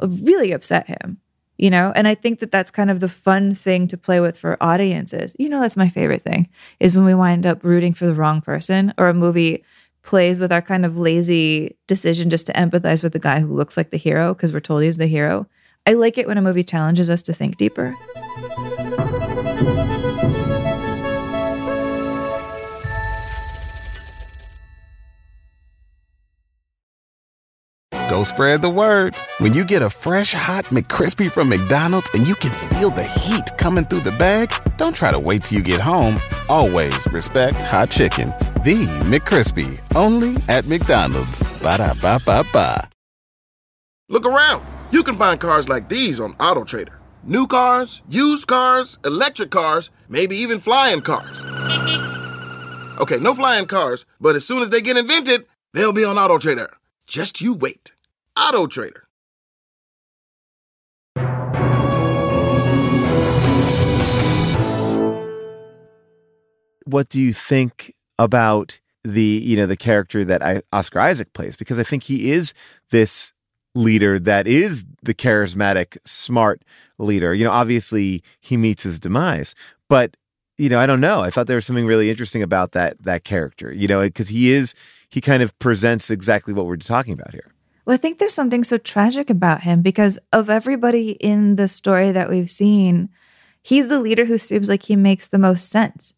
really upset him, you know? And I think that that's kind of the fun thing to play with for audiences. You know, that's my favorite thing is when we wind up rooting for the wrong person or a movie plays with our kind of lazy decision just to empathize with the guy who looks like the hero because we're told he's the hero. I like it when a movie challenges us to think deeper. Go spread the word. When you get a fresh hot McCrispy from McDonald's and you can feel the heat coming through the bag, don't try to wait till you get home. Always respect hot chicken. The McCrispy, only at McDonald's. Ba da ba ba ba. Look around. You can find cars like these on AutoTrader. New cars, used cars, electric cars, maybe even flying cars. Okay, no flying cars, but as soon as they get invented, they'll be on AutoTrader. Just you wait. AutoTrader. what do you think about the you know the character that I, Oscar Isaac plays? Because I think he is this leader that is the charismatic, smart leader. You know, obviously he meets his demise, but you know, I don't know. I thought there was something really interesting about that that character. You know, because he is he kind of presents exactly what we're talking about here. Well, I think there's something so tragic about him because of everybody in the story that we've seen, he's the leader who seems like he makes the most sense.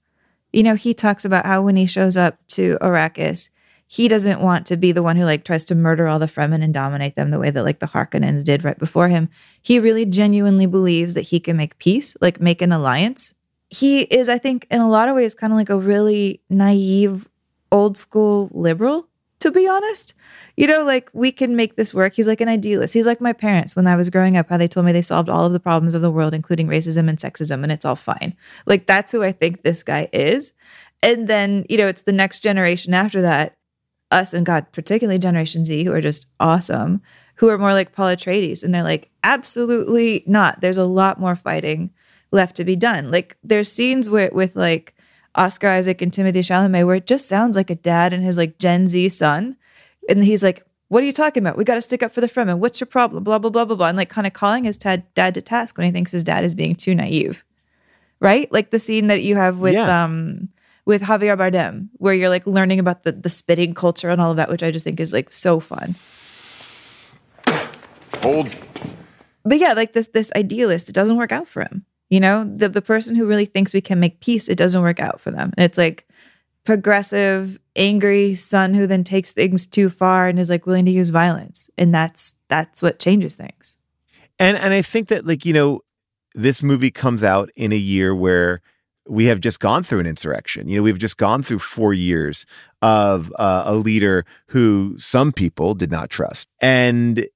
You know, he talks about how when he shows up to Arrakis, he doesn't want to be the one who like tries to murder all the Fremen and dominate them the way that like the Harkonnens did right before him. He really genuinely believes that he can make peace, like make an alliance. He is, I think, in a lot of ways, kind of like a really naive, old school liberal, to be honest. You know, like we can make this work. He's like an idealist. He's like my parents when I was growing up, how they told me they solved all of the problems of the world, including racism and sexism, and it's all fine. Like that's who I think this guy is. And then, you know, it's the next generation after that, us and God, particularly Generation Z, who are just awesome, who are more like Paul Atreides. And they're like, absolutely not. There's a lot more fighting left to be done. Like there's scenes where with like Oscar Isaac and Timothée Chalamet where it just sounds like a dad and his like Gen Z son. And he's like, what are you talking about? We got to stick up for the Fremen. What's your problem? Blah, blah, blah, blah, blah. And like kind of calling his dad, dad to task when he thinks his dad is being too naive. Right? Like the scene that you have with Yeah. um with Javier Bardem, where you're like learning about the the spitting culture and all of that, which I just think is like so fun. Hold. But yeah, like this this idealist, it doesn't work out for him. You know, the the person who really thinks we can make peace, it doesn't work out for them. And it's like progressive, angry son who then takes things too far and is like willing to use violence. And that's that's what changes things. And and I think that like you know this movie comes out in a year where we have just gone through an insurrection. You know, we've just gone through 4 years of uh, a leader who some people did not trust. And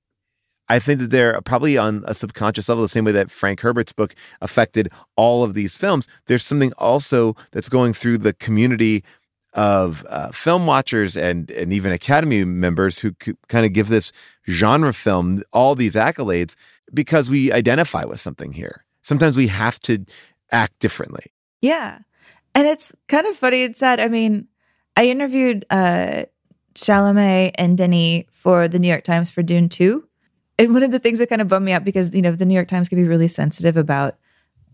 I think that they're probably on a subconscious level, the same way that Frank Herbert's book affected all of these films. There's something also that's going through the community of uh, film watchers and and even Academy members who c- kind of give this genre film all these accolades because we identify with something here. Sometimes we have to act differently. Yeah. And it's kind of funny and sad. I mean, I interviewed uh Chalamet and Denis for the New York Times for Dune 2. And one of the things that kind of bummed me out because, you know, the New York Times can be really sensitive about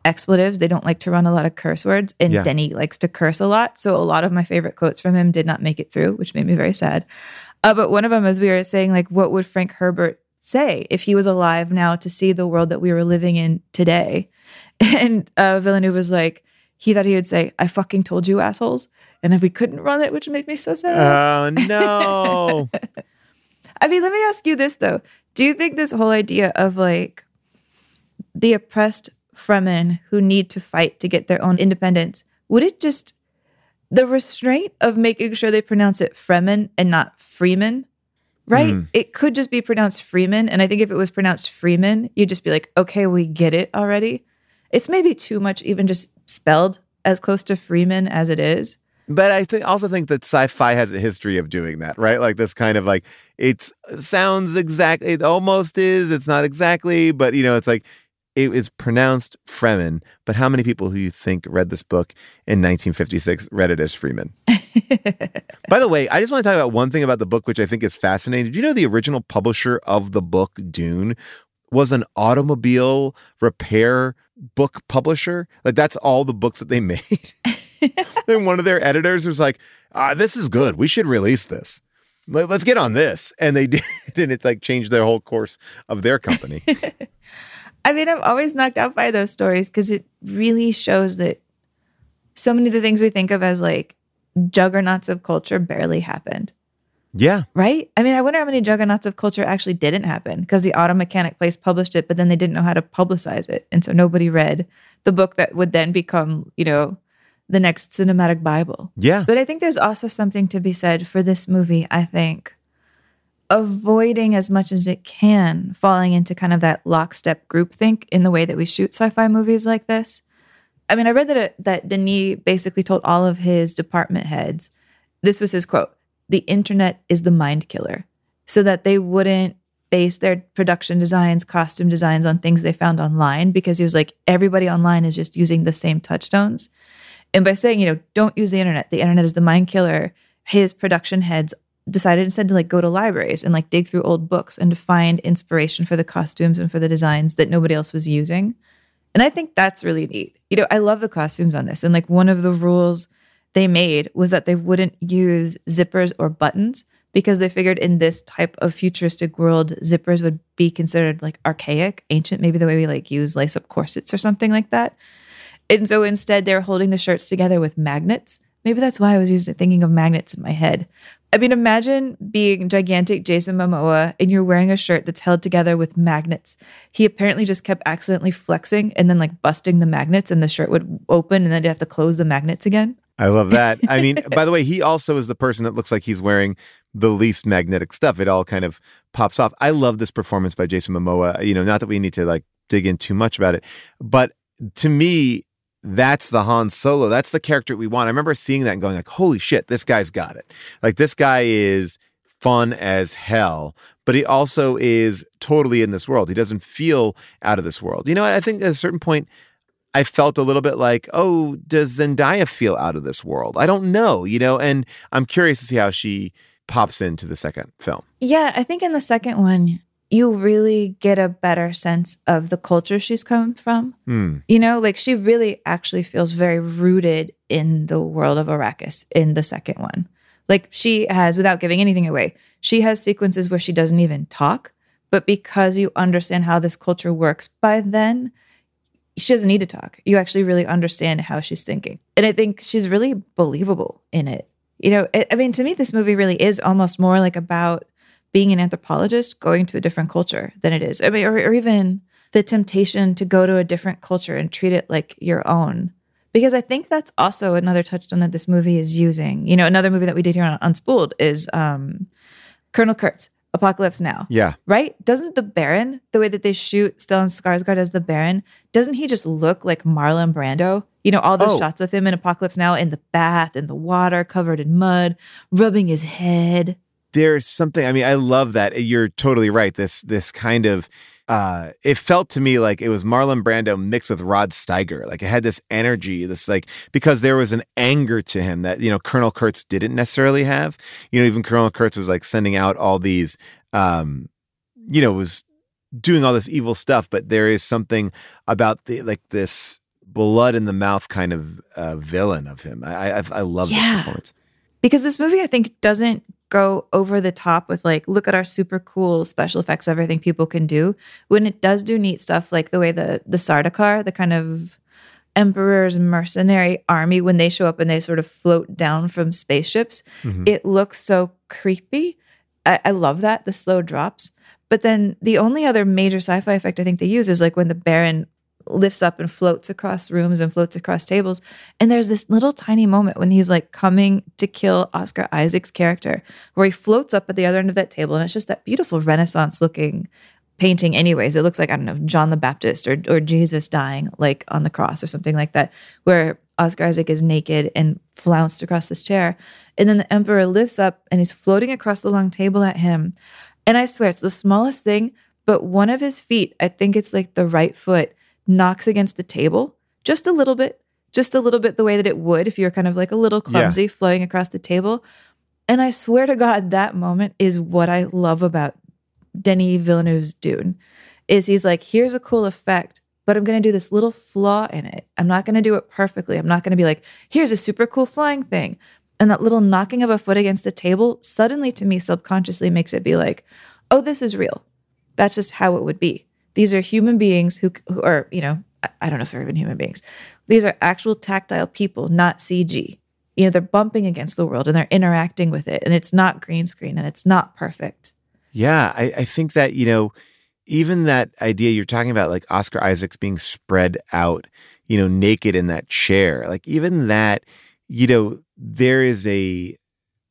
expletives. They don't like to run a lot of curse words. And Yeah. Denny likes to curse a lot. So a lot of my favorite quotes from him did not make it through, which made me very sad. Uh, but one of them, as we were saying, like, what would Frank Herbert say if he was alive now to see the world that we were living in today? [laughs] And uh, Villeneuve was like, he thought he would say, I fucking told you, assholes. And if we couldn't run it, which made me so sad. Oh no. [laughs] I mean, let me ask you this though. Do you think this whole idea of like the oppressed Fremen who need to fight to get their own independence, would it just the restraint of making sure they pronounce it Fremen and not Freeman? Right? Hmm. It could just be pronounced Freeman. And I think if it was pronounced Freeman, you'd just be like, okay, we get it already. It's maybe too much, even just spelled as close to Freeman as it is. But I think also think that sci-fi has a history of doing that, right? Like this kind of like it uh, sounds exactly it almost is, it's not exactly, but you know, it's like it is pronounced Fremen, but how many people who you think read this book in 1956 read it as Freeman? [laughs] By the way, I just want to talk about one thing about the book which I think is fascinating. Did you know the original publisher of the book Dune was an automobile repair book publisher? Like that's all the books that they [laughs] made. [laughs] and one of their editors was like, ah, "This is good. We should release this. Let- Let's get on this." And they [laughs] did, and it like changed their whole course of their company. [laughs] I mean, I'm always knocked out by those stories because it really shows that so many of the things we think of as like juggernauts of culture barely happened, yeah, right? I mean, I wonder how many juggernauts of culture actually didn't happen because the auto mechanic place published it, but then they didn't know how to publicize it. And so nobody read the book that would then become, you know, the next cinematic Bible. yeah. But I think there's also something to be said for this movie, I think, avoiding as much as it can falling into kind of that lockstep groupthink in the way that we shoot sci-fi movies like this. I mean, I read that uh, that Denis basically told all of his department heads, this was his quote, the internet is the mind killer, so that they wouldn't base their production designs, costume designs on things they found online because he was like, everybody online is just using the same touchstones. And by saying, you know, don't use the internet, the internet is the mind killer, his production heads decided instead to like go to libraries and like dig through old books and to find inspiration for the costumes and for the designs that nobody else was using. And I think that's really neat. You know, I love the costumes on this. And like one of the rules they made was that they wouldn't use zippers or buttons because they figured in this type of futuristic world, zippers would be considered like archaic, ancient, maybe the way we like use lace up corsets or something like that. And so instead, they're holding the shirts together with magnets. Maybe that's why I was using thinking of magnets in my head. I mean, imagine being gigantic Jason Momoa and you're wearing a shirt that's held together with magnets. He apparently just kept accidentally flexing and then like busting the magnets, and the shirt would open, and then you'd have to close the magnets again. I love that. I mean, [laughs] by the way, he also is the person that looks like he's wearing the least magnetic stuff. It all kind of pops off. I love this performance by Jason Momoa. You know, not that we need to like dig in too much about it, but to me, that's the Han Solo. That's the character we want. I remember seeing that and going like, "Holy shit, this guy's got it!" Like this guy is fun as hell, but he also is totally in this world. He doesn't feel out of this world. You know, I think at a certain point, I felt a little bit like, oh, does Zendaya feel out of this world? I don't know, you know, and I'm curious to see how she pops into the second film. Yeah, I think in the second one, you really get a better sense of the culture she's come from. Hmm. You know, like she really actually feels very rooted in the world of Arrakis in the second one. Like she has, without giving anything away, she has sequences where she doesn't even talk. But because you understand how this culture works by then, she doesn't need to talk. You actually really understand how she's thinking. And I think she's really believable in it. You know, it, I mean, to me, this movie really is almost more like about being an anthropologist going to a different culture than it is. I mean, or, or even the temptation to go to a different culture and treat it like your own. Because I think that's also another touchstone that this movie is using. You know, another movie that we did here on Unspooled is um, Colonel Kurtz, Apocalypse Now. Yeah. Right? Doesn't the Baron, the way that they shoot Stellan Skarsgård as the Baron, doesn't he just look like Marlon Brando? You know, all those Oh. shots of him in Apocalypse Now in the bath, in the water, covered in mud, rubbing his head. There's something, I mean, I love that. You're totally right. This, this kind of, uh, it felt to me like it was Marlon Brando mixed with Rod Steiger. Like it had this energy, this like, because there was an anger to him that, you know, Colonel Kurtz didn't necessarily have. You know, even Colonel Kurtz was like sending out all these, um, you know, was doing all this evil stuff, but there is something about the, like this blood in the mouth kind of uh, villain of him. I I, I love Yeah. this performance. because this movie I think doesn't go over the top with like look at our super cool special effects everything people can do. When it does do neat stuff like the way the the Sardaukar the kind of emperor's mercenary army when they show up and they sort of float down from spaceships Mhm. it looks so creepy. I, I love that the slow drops. But then the only other major sci-fi effect I think they use is like when the Baron lifts up and floats across rooms and floats across tables. And there's this little tiny moment when he's like coming to kill Oscar Isaac's character, where he floats up at the other end of that table. And it's just that beautiful Renaissance looking painting, anyways. It looks like, I don't know, John the Baptist or, or Jesus dying like on the cross or something like that, where Oscar Isaac is naked and flounced across this chair. And then the Emperor lifts up and he's floating across the long table at him. And I swear it's the smallest thing, but one of his feet, I think it's like the right foot, knocks against the table just a little bit, just a little bit the way that it would if you're kind of like a little Yeah. clumsy floating across the table. And I swear to God, that moment is what I love about Denis Villeneuve's Dune. Is he's like, here's a cool effect, but I'm going to do this little flaw in it. I'm not going to do it perfectly. I'm not going to be like, here's a super cool flying thing. And that little knocking of a foot against the table suddenly to me subconsciously makes it be like, oh, this is real. That's just how it would be. These are human beings who, who are, you know, I- I don't know if they're even human beings. These are actual tactile people, not CG. You know, they're bumping against the world and they're interacting with it. And it's not green screen and it's not perfect. Yeah, I, I think that, you know, even that idea you're talking about, like Oscar Isaacs being spread out, you know, naked in that chair, like even that, you know, there is a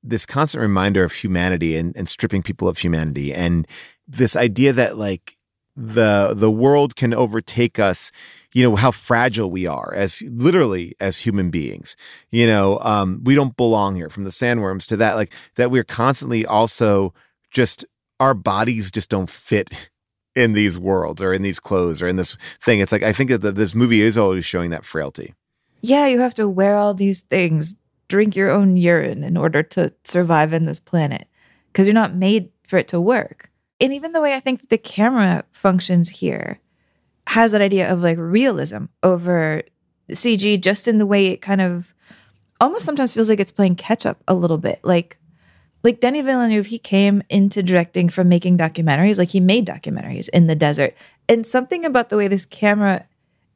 this constant reminder of humanity and, and stripping people of humanity. And this idea that like the the world can overtake us you know how fragile we are as literally as human beings. You know um we don't belong here from the sandworms to that like that we're constantly also just our bodies just don't fit in these worlds or in these clothes or in this thing. It's like i think that the, this movie is always showing that frailty. Yeah, you have to wear all these things, drink your own urine in order to survive in this planet because you're not made for it to work. And even the way I think the camera functions here has that idea of like realism over CG, just in the way it kind of almost sometimes feels like it's playing catch up a little bit. Like, like Denis Villeneuve, he came into directing from making documentaries. Like he made documentaries in the desert, and something about the way this camera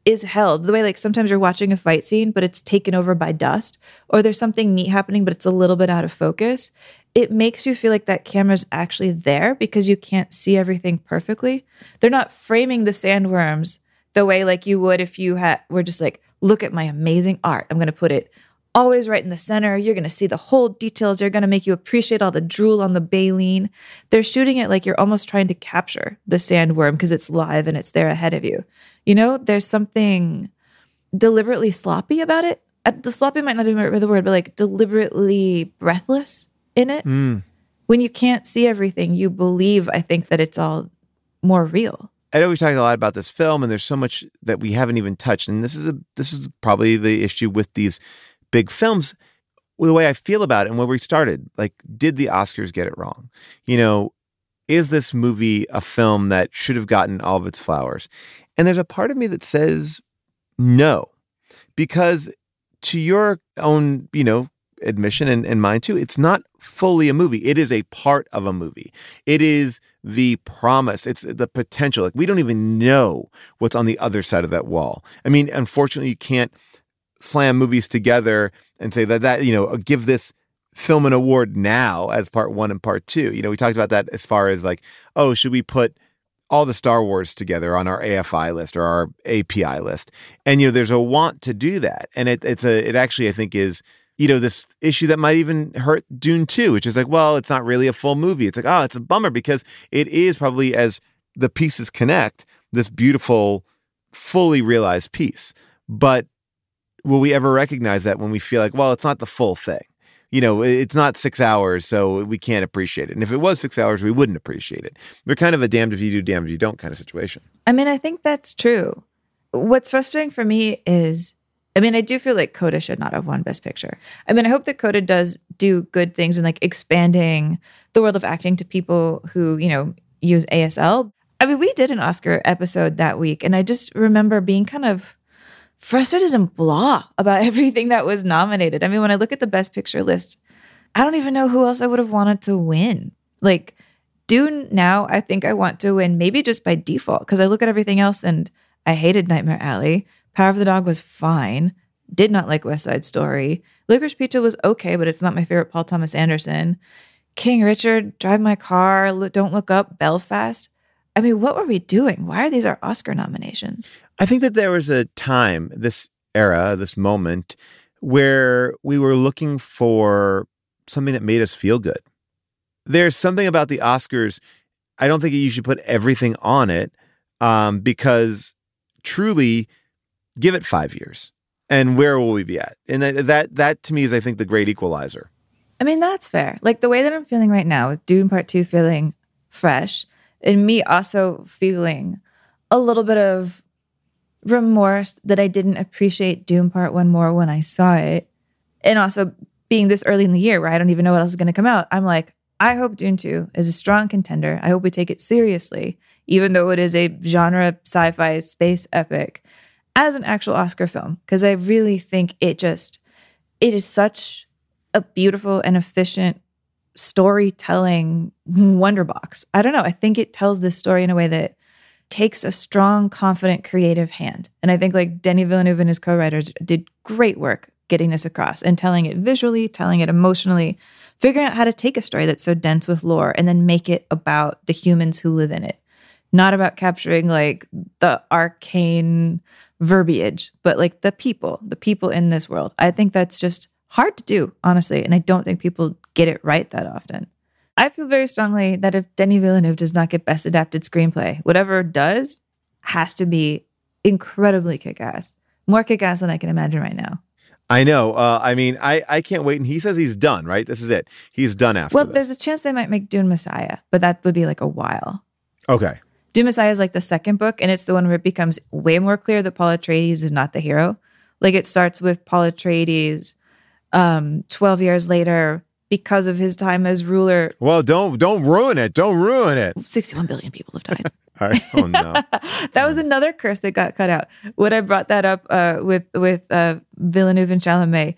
is held, the way like sometimes you're watching a fight scene, but it's taken over by dust, or there's something neat happening, but it's a little bit out of focus. It makes you feel like that camera's actually there because you can't see everything perfectly. They're not framing the sandworms the way like you would if you had were just like, look at my amazing art. I'm gonna put it always right in the center. You're gonna see the whole details. They're gonna make you appreciate all the drool on the baleen. They're shooting it like you're almost trying to capture the sandworm because it's live and it's there ahead of you. You know, there's something deliberately sloppy about it. Uh, The sloppy might not even be the word, but like deliberately breathless in it. Mm. When you can't see everything, you believe, I think, that it's all more real. I know we talked a lot about this film, and there's so much that we haven't even touched. And this is a this is probably the issue with these big films. The way I feel about it, and where we started, like, did the Oscars get it wrong? You know, is this movie a film that should have gotten all of its flowers? And there's a part of me that says no, because to your own, you know, admission and, and mine too, it's not fully a movie. It is a part of a movie. It is the promise. It's the potential. Like we don't even know what's on the other side of that wall. I mean, unfortunately, you can't slam movies together and say that that you know give this film an award now as part one and part two. You know, we talked about that as far as like, oh, should we put all the Star Wars together on our AFI list or our API list? And you know, there's a want to do that, and it, it's a it actually I think is you know this issue that might even hurt Dune 2, which is like, well, it's not really a full movie. It's like, oh, it's a bummer because it is probably as the pieces connect this beautiful, fully realized piece, but will we ever recognize that when we feel like, well, it's not the full thing? You know, it's not six hours, so we can't appreciate it. And if it was six hours, we wouldn't appreciate it. We're kind of a damned if you do, damned if you don't kind of situation. I mean, I think that's true. What's frustrating for me is, I mean, I do feel like Coda should not have won Best Picture. I mean, I hope that Coda does do good things in like expanding the world of acting to people who, you know, use ASL. I mean, we did an Oscar episode that week, and I just remember being kind of frustrated and blah about [laughs] everything that was nominated. I mean, when I look at the best picture list, I don't even know who else I would have wanted to win. Like Dune now, I think I want to win maybe just by default because I look at everything else and I hated Nightmare Alley. Power of the Dog was fine. Did not like West Side Story. Licorice Pizza was okay, but it's not my favorite Paul Thomas Anderson. King Richard, Drive My Car, Don't Look Up, Belfast. I mean, what were we doing? Why are these our Oscar nominations? I think that there was a time, this era, this moment, where we were looking for something that made us feel good. There's something about the Oscars. I don't think you should put everything on it um, because truly, give it five years, and where will we be at? And that, that that to me is, I think, the great equalizer. I mean, that's fair. Like the way that I'm feeling right now with Dune Part Two feeling fresh, and me also feeling a little bit of remorse that I didn't appreciate Dune Part One more when I saw it, and also being this early in the year where I don't even know what else is going to come out. I'm like, I hope Dune 2 is a strong contender. I hope we take it seriously, even though it is a genre sci fi space epic, as an actual Oscar film, because I really think it just, it is such a beautiful and efficient storytelling wonder box. I don't know. I think it tells this story in a way that takes a strong, confident, creative hand. And I think like Denis Villeneuve and his co-writers did great work getting this across and telling it visually, telling it emotionally, figuring out how to take a story that's so dense with lore and then make it about the humans who live in it. Not about capturing like the arcane verbiage, but like the people, the people in this world. I think that's just hard to do, honestly. And I don't think people get it right that often. I feel very strongly that if Denis Villeneuve does not get Best Adapted Screenplay, whatever does has to be incredibly kick ass. More kick ass than I can imagine right now. I know. Uh, I mean, I, I can't wait. And he says he's done, right? This is it. He's done after Well, this. there's a chance they might make Dune Messiah, but that would be like a while. Okay. Dune Messiah is like the second book, and it's the one where it becomes way more clear that Paul Atreides is not the hero. Like it starts with Paul Atreides um, 12 years later because of his time as ruler. Well, don't don't ruin it. Don't ruin it. 61 billion people have died. [laughs] Right. Oh no. [laughs] that was another curse that got cut out. When I brought that up uh, with with uh, Villeneuve and Chalamet,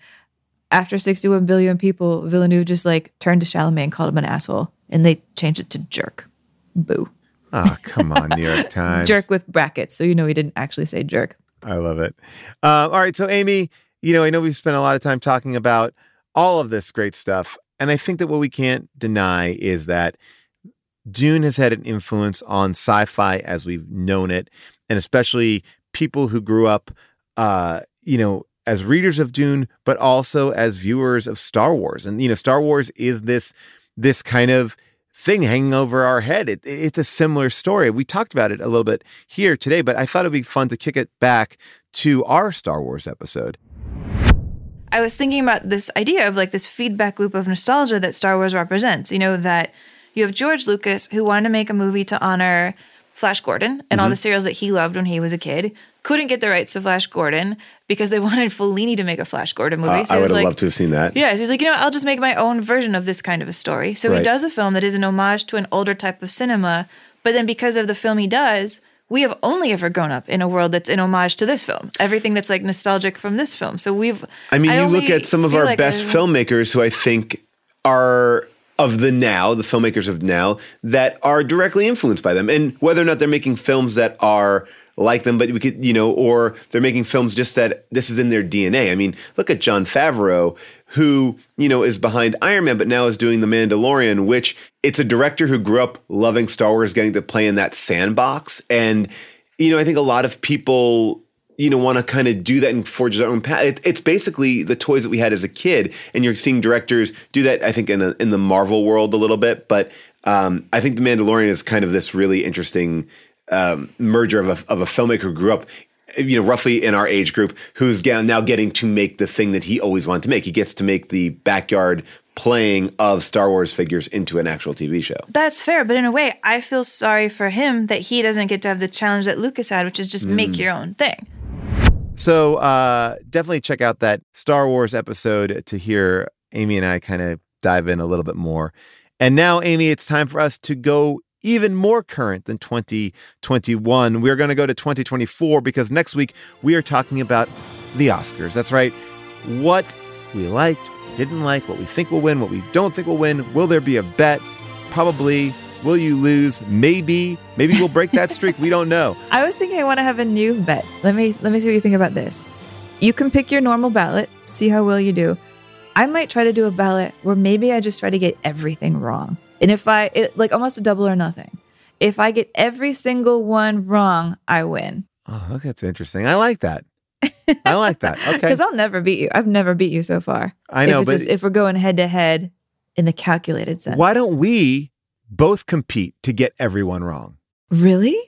after 61 billion people, Villeneuve just like turned to Chalamet and called him an asshole, and they changed it to jerk. Boo. Oh, come on, New York [laughs] Times. jerk with brackets, so you know he didn't actually say jerk. I love it. Um, all right. So, Amy, you know, I know we've spent a lot of time talking about all of this great stuff. And I think that what we can't deny is that Dune has had an influence on sci fi as we've known it, and especially people who grew up, uh, you know, as readers of Dune, but also as viewers of Star Wars. And, you know, Star Wars is this, this kind of thing hanging over our head. It, it's a similar story. We talked about it a little bit here today, but I thought it'd be fun to kick it back to our Star Wars episode. I was thinking about this idea of like this feedback loop of nostalgia that Star Wars represents. You know, that you have George Lucas who wanted to make a movie to honor Flash Gordon and all Mm-hmm. the serials that he loved when he was a kid. Couldn't get the rights to Flash Gordon because they [laughs] wanted Fellini to make a Flash Gordon movie. Uh, so I would have like, loved to have seen that. Yeah, so he's like, you know, I'll just make my own version of this kind of a story. So he does a film that is an homage to an older type of cinema, but then because of the film he does, we have only ever grown up in a world that's in homage to this film. Everything that's like nostalgic from this film. So we've I mean, you look at some of our like best I- filmmakers who I think are of the now, the filmmakers of now, that are directly influenced by them. And whether or not they're making films that are like them, but we could, you know, or they're making films just that this is in their DNA. I mean, look at Jon Favreau, who, you know, is behind Iron Man, but now is doing The Mandalorian, which it's a director who grew up loving Star Wars, getting to play in that sandbox. And, you know, I think a lot of people you know want to kind of do that and forge their own path. It, it's basically the toys that we had as a kid, and you're seeing directors do that. I think in a, in the Marvel world a little bit, but um, I think the Mandalorian is kind of this really interesting um, merger of a, of a filmmaker who grew up. You know, roughly in our age group, who's now getting to make the thing that he always wanted to make. He gets to make the backyard playing of Star Wars figures into an actual TV show. That's fair, but in a way, I feel sorry for him that he doesn't get to have the challenge that Lucas had, which is just make Mm. your own thing. So uh, definitely check out that Star Wars episode to hear Amy and I kind of dive in a little bit more. And now, Amy, it's time for us to go even more current than 2021. We're going to go to 2024 because next week we are talking about the Oscars. That's right. What we liked, didn't like, what we think will win, what we don't think will win. Will there be a bet? Probably. Will you lose? Maybe. Maybe we'll break that streak. We don't know. [laughs] I was thinking I want to have a new bet. Let me let me see what you think about this. You can pick your normal ballot, see how well you do. I might try to do a ballot where maybe I just try to get everything wrong. And if I it, like almost a double or nothing. If I get every single one wrong, I win. Oh, okay, that's interesting. I like that. I like that. [laughs] Okay. Because I'll never beat you. I've never beat you so far. I know, if but just, if we're going head to head in the calculated sense. why don't we both compete to get everyone wrong? Really?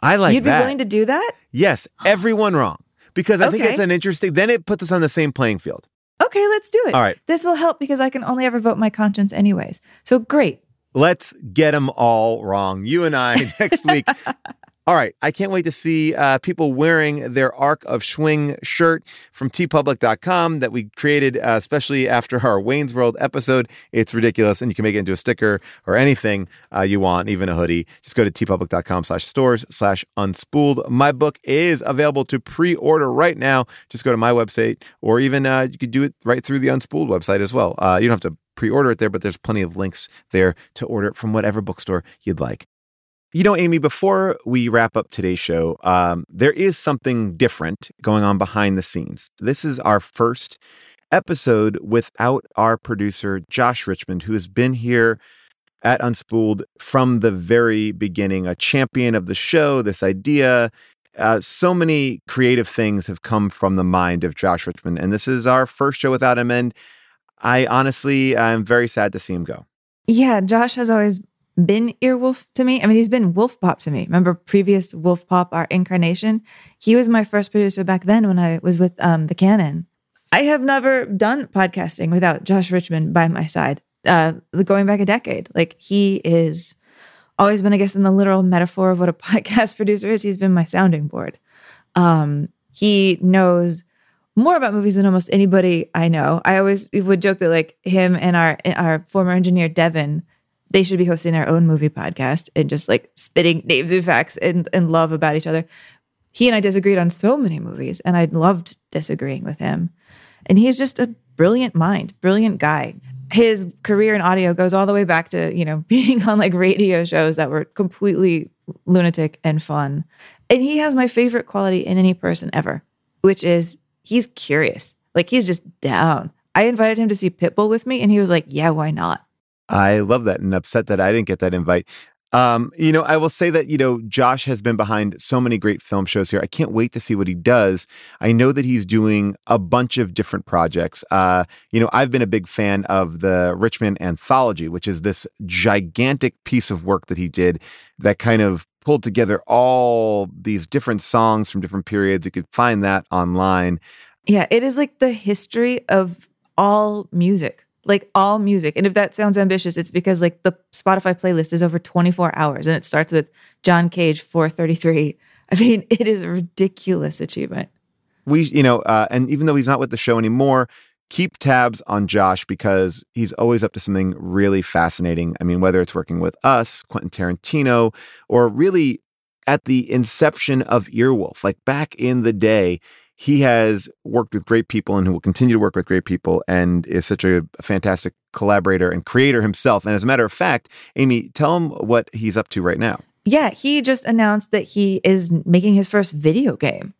I like You'd that. be willing to do that? yes, everyone wrong. Because I think it's an interesting, then it puts us on the same playing field. Okay, let's do it. All right. This will help because I can only ever vote my conscience anyways. So great. Let's get them all wrong. You and I [laughs] next week. [laughs] All right. I can't wait to see uh, people wearing their Arc of Schwing shirt from teepublic.com that we created, uh, especially after our Wayne's World episode. It's ridiculous. And you can make it into a sticker or anything uh, you want, even a hoodie. Just go to teepublic.com slash stores slash unspooled. My book is available to pre order right now. Just go to my website or even uh, you could do it right through the Unspooled website as well. Uh, you don't have to pre order it there, but there's plenty of links there to order it from whatever bookstore you'd like. You know, Amy, before we wrap up today's show, um, there is something different going on behind the scenes. This is our first episode without our producer, Josh Richmond, who has been here at Unspooled from the very beginning, a champion of the show, this idea. Uh, so many creative things have come from the mind of Josh Richmond, and this is our first show without him. And I honestly, I'm very sad to see him go. Yeah, Josh has always been Earwolf to me. I mean, he's been Wolfpop to me. Remember previous Wolfpop, our incarnation? He was my first producer back then when I was with um, the Canon. I have never done podcasting without Josh Richmond by my side, uh, going back a decade. Like he is always been, I guess, in the literal metaphor of what a [laughs] podcast producer is. He's been my sounding board. Um, he knows more about movies than almost anybody I know. I always would joke that like him and our our former engineer Devin, they should be hosting their own movie podcast and just like spitting names and facts and, and love about each other. He and I disagreed on so many movies, and I loved disagreeing with him. And he's just a brilliant mind, brilliant guy. His career in audio goes all the way back to, you know, [laughs] being on like radio shows that were completely lunatic and fun. And he has my favorite quality in any person ever, which is he's curious. Like he's just down. I invited him to see Pitbull with me, and he was like, "Yeah, why not?" I love that and upset that I didn't get that invite. Um, you know, I will say that, you know, Josh has been behind so many great film shows here. I can't wait to see what he does. I know that he's doing a bunch of different projects. Uh, you know, I've been a big fan of the Richmond Anthology, which is this gigantic piece of work that he did that kind of pulled together all these different songs from different periods. You could find that online. Yeah, it is like the history of all music, like all music. And if that sounds ambitious, it's because like the Spotify playlist is over 24 hours and it starts with John Cage 433. [laughs] I mean, it is a ridiculous achievement. we you know uh, and even though he's not with the show anymore keep tabs on josh because he's always up to something really fascinating. I mean whether it's working with us quentin tarantino or really at the inception of earwolf. Like back in the day he has worked with great people and will continue to work with great people and is such a fantastic collaborator and creator himself. And as a matter of fact amy tell him what he's up to right now. Yeah, he just announced that he is making his first video game,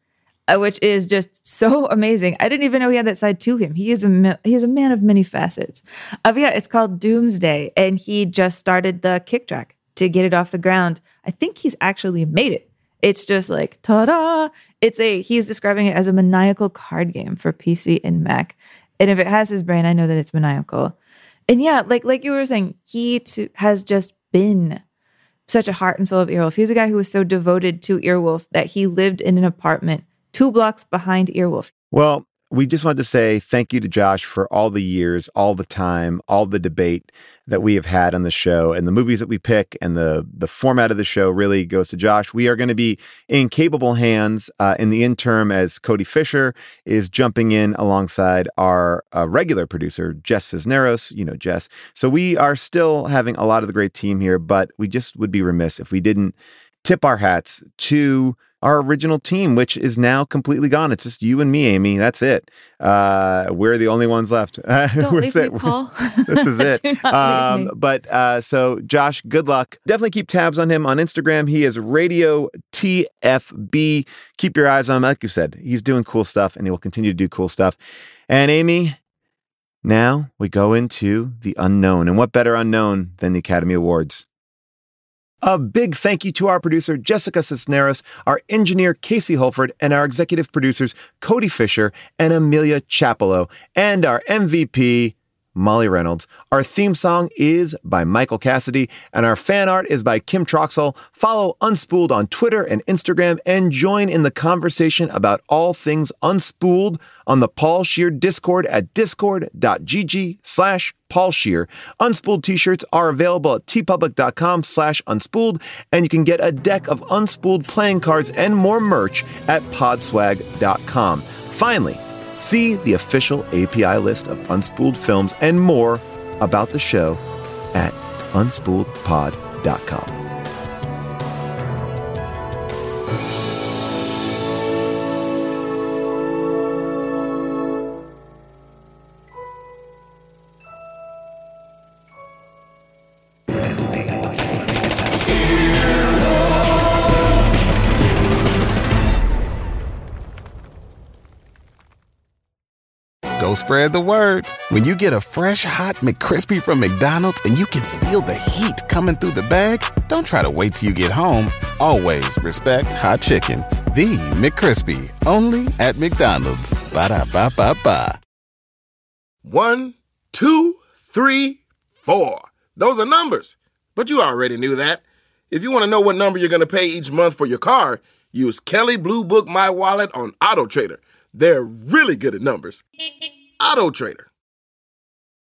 which is just so [laughs] amazing. I didn't even know he had that side to him. He is a he is a man of many facets. Uh, yeah, it's called Doomsday, and he just started the kick track to get it off the ground. I think he's actually made it. It's just like ta-da! It's a he's describing it as a maniacal card game for PC and Mac. And if it has his brain, I know that it's maniacal. And yeah, like like you were saying, he too, has just been such a heart and soul of Earwolf. He's a guy who was so devoted to Earwolf that he lived in an apartment two blocks behind Earwolf. Well, we just wanted to say thank you to Josh for all the years, all the time, all the debate that we have had on the show and the movies that we pick and the the format of the show really goes to Josh. We are going to be in capable hands uh, in the interim as Cody Fisher is jumping in alongside our uh, regular producer Jess Cisneros. You know Jess. So we are still having a lot of the great team here, but we just would be remiss if we didn't tip our hats to our original team, which is now completely gone. It's just you and me, Amy. That's it. Uh, we're the only ones left. [laughs] Don't leave it. me, Paul. [laughs] this is [laughs] it. Do not leave me. But uh, so, Josh, good luck. Definitely keep tabs on him on Instagram. He is Radio TFB. Keep your eyes on him. Like you said, he's doing cool stuff and he will continue to do cool stuff. And Amy, now we go into the unknown. And what better unknown than the Academy Awards? A big thank you to our producer, Jessica Cisneros, our engineer, Casey Holford, and our executive producers, Cody Fisher and Amelia Chapello, and our MVP, Molly Reynolds. Our theme song is by Michael Cassidy, and our fan art is by Kim Troxall. Follow Unspooled on Twitter and Instagram, and join in the conversation about all things Unspooled on the Paul Scheer Discord at discord.gg slash Paul Scheer. Unspooled t-shirts are available at teepublic.com slash unspooled, and you can get a deck of Unspooled playing cards and more merch at podswag.com. Finally, see the official API list of Unspooled films and more about the show at unspooledpod.com. spread the word. When you get a fresh hot McCrispy from McDonald's and you can feel the heat coming through the bag, don't try to wait till you get home. Always respect hot chicken. The McCrispy, only at McDonald's. Ba da ba ba ba. One, two, three, four. Those are numbers. But you already knew that. If you want to know what number you're going to pay each month for your car, use Kelley Blue Book My Wallet on Auto Trader. They're really good at numbers. Auto Trader.